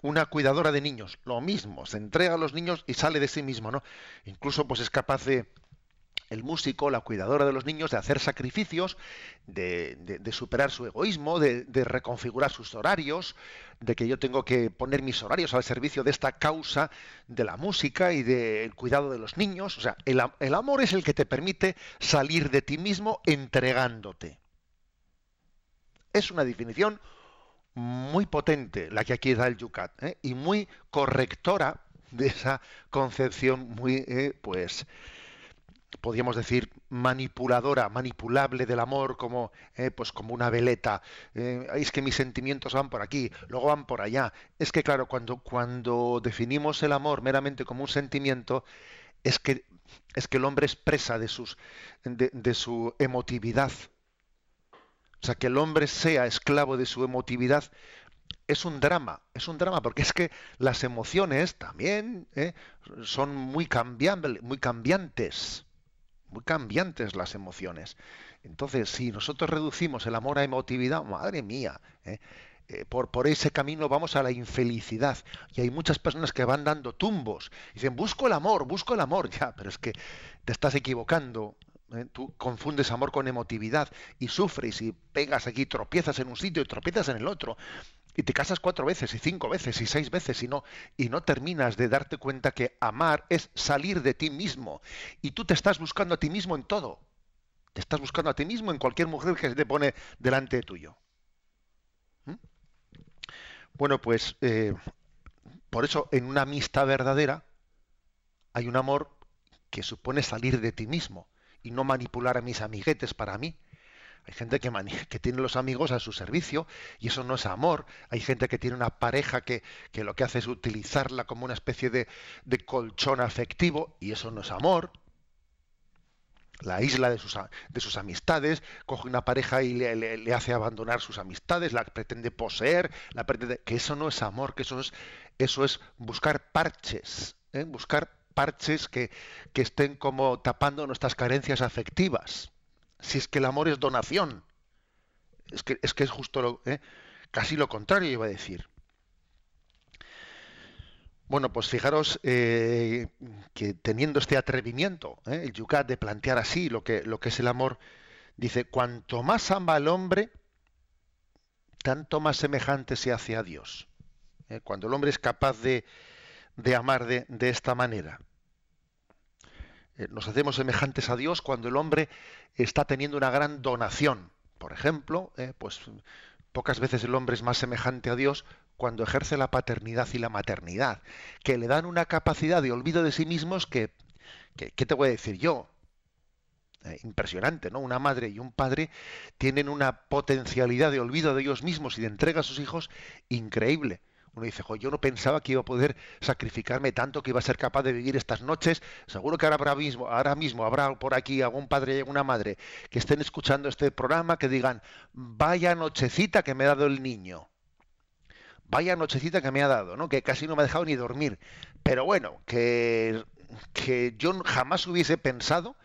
[SPEAKER 3] Una cuidadora de niños, lo mismo, se entrega a los niños y sale de sí mismo, ¿no? Incluso pues es capaz de, el músico, la cuidadora de los niños, de hacer sacrificios, de, superar su egoísmo, de, reconfigurar sus horarios, de que yo tengo que poner mis horarios al servicio de esta causa de la música y del cuidado de los niños. O sea, el, amor es el que te permite salir de ti mismo entregándote. Es una definición muy potente la que aquí da el Yucat ¿eh? y muy correctora de esa concepción muy, eh, pues, podríamos decir, manipuladora, manipulable del amor, como, eh, pues como una veleta. Eh, es que mis sentimientos van por aquí, luego van por allá. Es que, claro, cuando, cuando definimos el amor meramente como un sentimiento, es que, es que el hombre expresa de, sus, de, de su emotividad. O sea, que el hombre sea esclavo de su emotividad es un drama, es un drama, porque es que las emociones también eh, son muy, cambiables, muy cambiantes muy cambiantes las emociones. Entonces, si nosotros reducimos el amor a emotividad, madre mía, ¿eh? Eh, por, por ese camino vamos a la infelicidad. Y hay muchas personas que van dando tumbos. Dicen, busco el amor, busco el amor. *laughs* Ya, pero es que te estás equivocando. ¿eh? Tú confundes amor con emotividad y sufres y pegas aquí, tropiezas en un sitio y tropiezas en el otro y te casas cuatro veces y cinco veces y seis veces y no y no terminas de darte cuenta que amar es salir de ti mismo. Y tú te estás buscando a ti mismo en todo. Te estás buscando a ti mismo en cualquier mujer que se te pone delante de tuyo. ¿Mm? bueno pues eh, por eso en una amistad verdadera hay un amor que supone salir de ti mismo y no manipular a mis amiguetes para mí Hay gente que, que, tiene los amigos a su servicio y eso no es amor. Hay gente que tiene una pareja que, lo que hace es utilizarla como una especie de, colchón afectivo y eso no es amor. La isla de sus, de sus amistades, coge una pareja y le, hace abandonar sus amistades, la pretende poseer, la pretende... que eso no es amor, que eso es, eso es buscar parches, ¿eh? buscar parches que estén como tapando nuestras carencias afectivas si es que el amor es donación. Es que es, justo lo, ¿eh? casi lo contrario, iba a decir. Bueno, pues fijaros eh, que teniendo este atrevimiento, ¿eh? el Yucat de plantear así lo que, es el amor, dice, cuanto más ama al hombre, tanto más semejante se hace a Dios. Cuando el hombre es capaz de, amar de esta manera. Eh, nos hacemos semejantes a Dios cuando el hombre está teniendo una gran donación. Por ejemplo, eh, pues pocas veces el hombre es más semejante a Dios cuando ejerce la paternidad y la maternidad, que le dan una capacidad de olvido de sí mismos que, ¿qué te voy a decir yo? Eh, impresionante, ¿no? Una madre y un padre tienen una potencialidad de olvido de ellos mismos y de entrega a sus hijos increíble. Uno dice, yo no pensaba que iba a poder sacrificarme tanto, que iba a ser capaz de vivir estas noches. Seguro que ahora mismo, ahora mismo habrá por aquí algún padre y alguna madre que estén escuchando este programa que digan, vaya nochecita que me ha dado el niño. Vaya nochecita que me ha dado, ¿no? Que casi no me ha dejado ni dormir. Pero bueno, que, que yo jamás hubiese pensado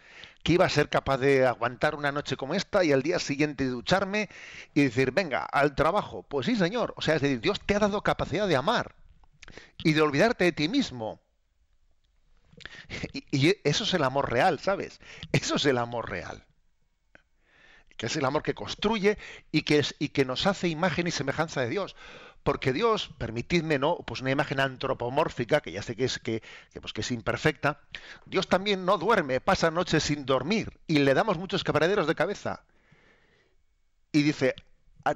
[SPEAKER 3] que iba a ser capaz de aguantar una noche como esta y al día siguiente ducharme y decir, venga, al trabajo. Pues sí, Señor. O sea, es decir, Dios te ha dado capacidad de amar y de olvidarte de ti mismo. Y, eso es el amor real, ¿sabes? Eso es el amor real. Que es el amor que construye y que, es, y que nos hace imagen y semejanza de Dios porque Dios, permitidme, ¿no? Pues una imagen antropomórfica, que ya sé que es, que, pues que es imperfecta, Dios también no duerme, pasa noches sin dormir, y le damos muchos quebraderos de cabeza. Y dice,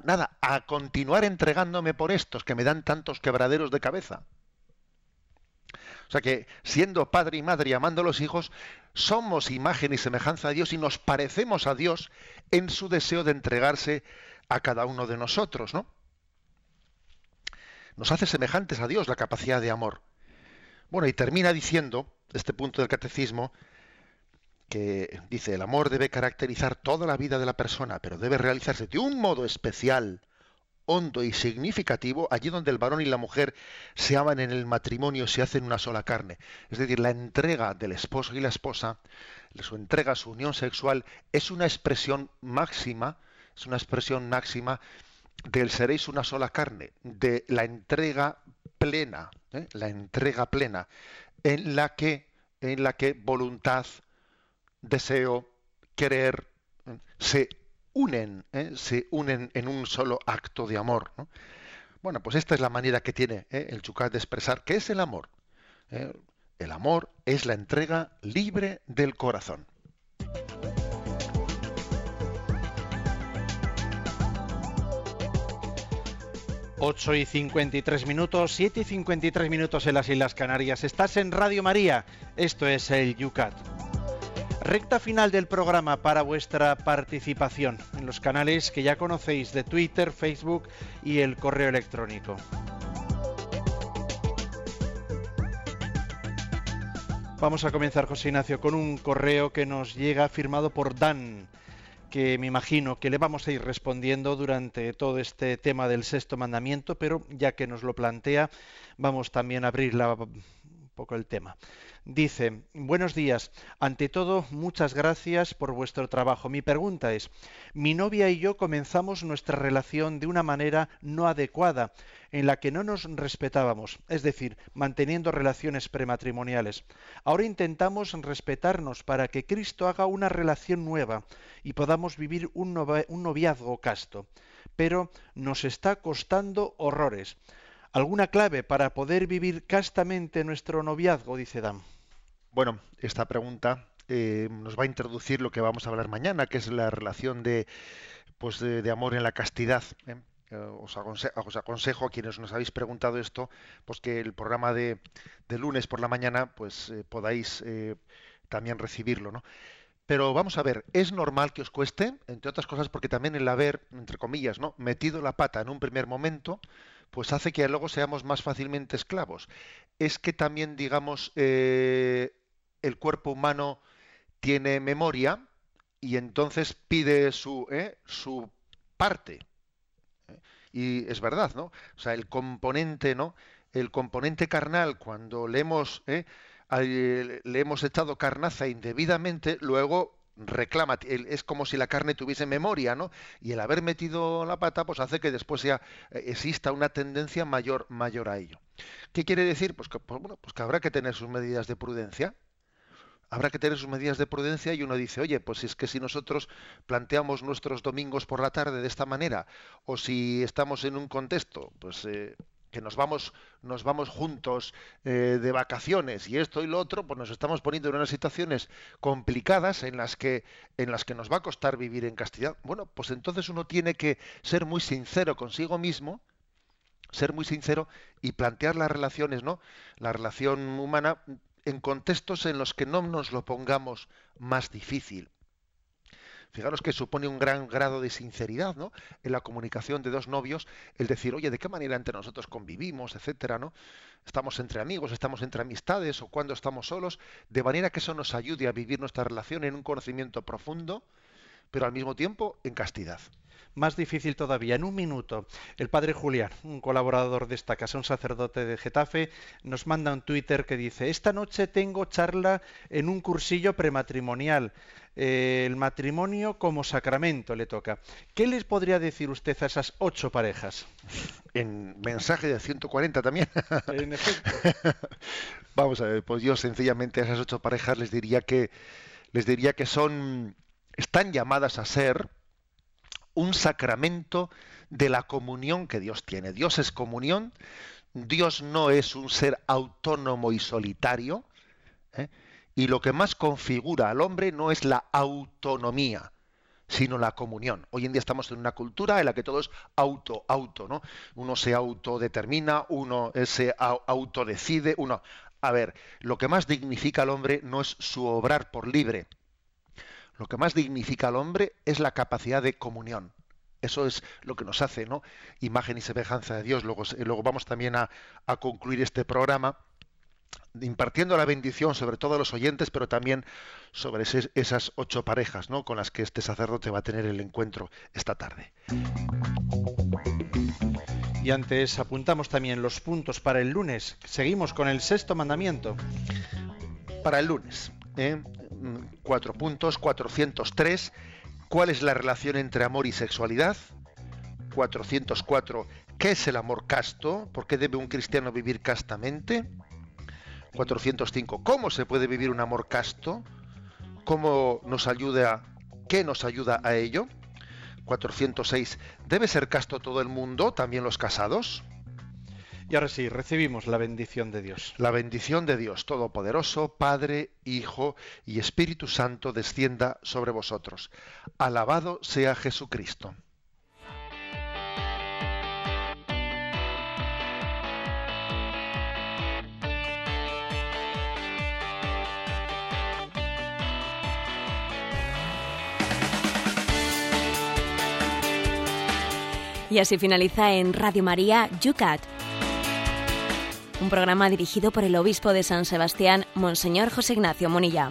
[SPEAKER 3] nada, a continuar entregándome por estos que me dan tantos quebraderos de cabeza. O sea que siendo padre y madre y amando a los hijos, somos imagen y semejanza a Dios y nos parecemos a Dios en su deseo de entregarse a cada uno de nosotros, ¿no? Nos hace semejantes a Dios la capacidad de amor. Bueno, y termina diciendo, este punto del catecismo, que dice, el amor debe caracterizar toda la vida de la persona, pero debe realizarse de un modo especial, hondo y significativo allí donde el varón y la mujer se aman en el matrimonio, se hacen una sola carne. Es decir, la entrega del esposo y la esposa, su entrega, su unión sexual, es una expresión máxima, es una expresión máxima del seréis una sola carne, de la entrega plena, ¿eh? la entrega plena, en la que, en la que voluntad, deseo, querer ¿eh? se unen, ¿eh? se unen en un solo acto de amor. Bueno, pues esta es la manera que tiene el Chucat de expresar qué es el amor. El amor es la entrega libre del corazón.
[SPEAKER 2] 8 y 53 minutos, 7 y 53 minutos en las Islas Canarias. Estás en Radio María, esto es el Yucat. Recta final del programa para vuestra participación en los canales que ya conocéis de Twitter, Facebook y el correo electrónico. Vamos a comenzar, José Ignacio, con un correo que nos llega firmado por Dan que me imagino que le vamos a ir respondiendo durante todo este tema del sexto mandamiento, pero ya que nos lo plantea, vamos también a abrir un poco el tema. Dice, buenos días. Ante todo, muchas gracias por vuestro trabajo. Mi pregunta es, mi novia y yo comenzamos nuestra relación de una manera no adecuada, en la que no nos respetábamos, es decir, manteniendo relaciones prematrimoniales. Ahora intentamos respetarnos para que Cristo haga una relación nueva y podamos vivir un, noviazgo casto. Pero nos está costando horrores. ¿Alguna clave para poder vivir castamente nuestro noviazgo? dice Dan.
[SPEAKER 3] Bueno, esta pregunta eh, nos va a introducir lo que vamos a hablar mañana, que es la relación de, pues de, amor en la castidad. ¿eh? Eh, os, aconsejo, a quienes nos habéis preguntado esto, pues que el programa de, lunes por la mañana, pues podáis también recibirlo, ¿no? Pero vamos a ver, es normal que os cueste, entre otras cosas porque también el haber, entre comillas, ¿no? metido la pata en un primer momento, pues hace que luego seamos más fácilmente esclavos. Es que también, digamos, eh, el cuerpo humano tiene memoria y entonces pide su, ¿eh? su parte. ¿eh? Y es verdad, ¿no? O sea, el componente, ¿no? El componente carnal, cuando le hemos, le hemos echado carnaza indebidamente, luego reclama, es como si la carne tuviese memoria, ¿no? Y el haber metido la pata, pues hace que después sea, eh, exista una tendencia mayor, mayor a ello. ¿Qué quiere decir? Pues que, pues, bueno, pues que habrá que tener sus medidas de prudencia. Habrá que tener sus medidas de prudencia y uno dice, oye, pues es que si nosotros planteamos nuestros domingos por la tarde de esta manera, o si estamos en un contexto, pues eh, que nos vamos, nos vamos juntos eh, de vacaciones y esto y lo otro, pues nos estamos poniendo en unas situaciones complicadas en las que, en las que nos va a costar vivir en castidad. Bueno, pues entonces uno tiene que ser muy sincero consigo mismo, ser muy sincero y plantear las relaciones, ¿no? La relación humana en contextos en los que no nos lo pongamos más difícil. Fijaros que supone un gran grado de sinceridad, ¿no? En la comunicación de dos novios, el decir, oye, ¿de qué manera entre nosotros convivimos, etcétera, ¿no? Estamos entre amigos, estamos entre amistades o cuando estamos solos, de manera que eso nos ayude a vivir nuestra relación en un conocimiento profundo, pero al mismo tiempo en castidad.
[SPEAKER 2] Más difícil todavía, en un minuto, el padre Julián, un colaborador de esta casa, un sacerdote de Getafe, nos manda un Twitter que dice, esta noche tengo charla en un cursillo prematrimonial. Eh, el matrimonio como sacramento le toca. ¿Qué les podría decir usted a esas ocho parejas?
[SPEAKER 3] En mensaje de 140 también. *laughs* En efecto. *laughs* Vamos a ver, pues yo sencillamente a esas ocho parejas les diría que les diría que son están llamadas a ser un sacramento de la comunión que Dios tiene. Dios es comunión, Dios no es un ser autónomo y solitario, ¿eh? y lo que más configura al hombre no es la autonomía, sino la comunión. Hoy en día estamos en una cultura en la que todo es auto, auto, ¿no? Uno se autodetermina, uno se autodecide, uno... A ver, lo que más dignifica al hombre no es su obrar por libre, lo que más dignifica al hombre es la capacidad de comunión. Eso es lo que nos hace, ¿no? Imagen y semejanza de Dios. Luego, luego vamos también a, concluir este programa impartiendo la bendición sobre todos los oyentes, pero también sobre esas ocho parejas ¿no? con las que este sacerdote va a tener el encuentro esta tarde.
[SPEAKER 2] Y antes apuntamos también los puntos para el lunes. Seguimos con el sexto mandamiento.
[SPEAKER 3] Para el lunes. ¿Eh? cuatro puntos, 403, ¿cuál es la relación entre amor y sexualidad? 404, ¿qué es el amor casto? ¿Por qué debe un cristiano vivir castamente? 405, ¿cómo se puede vivir un amor casto? ¿Cómo nos ayuda, qué nos ayuda a ello? 406, ¿debe ser casto todo el mundo, también los casados?
[SPEAKER 2] Y ahora sí, recibimos la bendición de Dios.
[SPEAKER 3] La bendición de Dios Todopoderoso, Padre, Hijo y Espíritu Santo descienda sobre vosotros. Alabado sea Jesucristo.
[SPEAKER 1] Y así finaliza en Radio María Yucat un programa dirigido por el obispo de San Sebastián, Monseñor José Ignacio Monilla.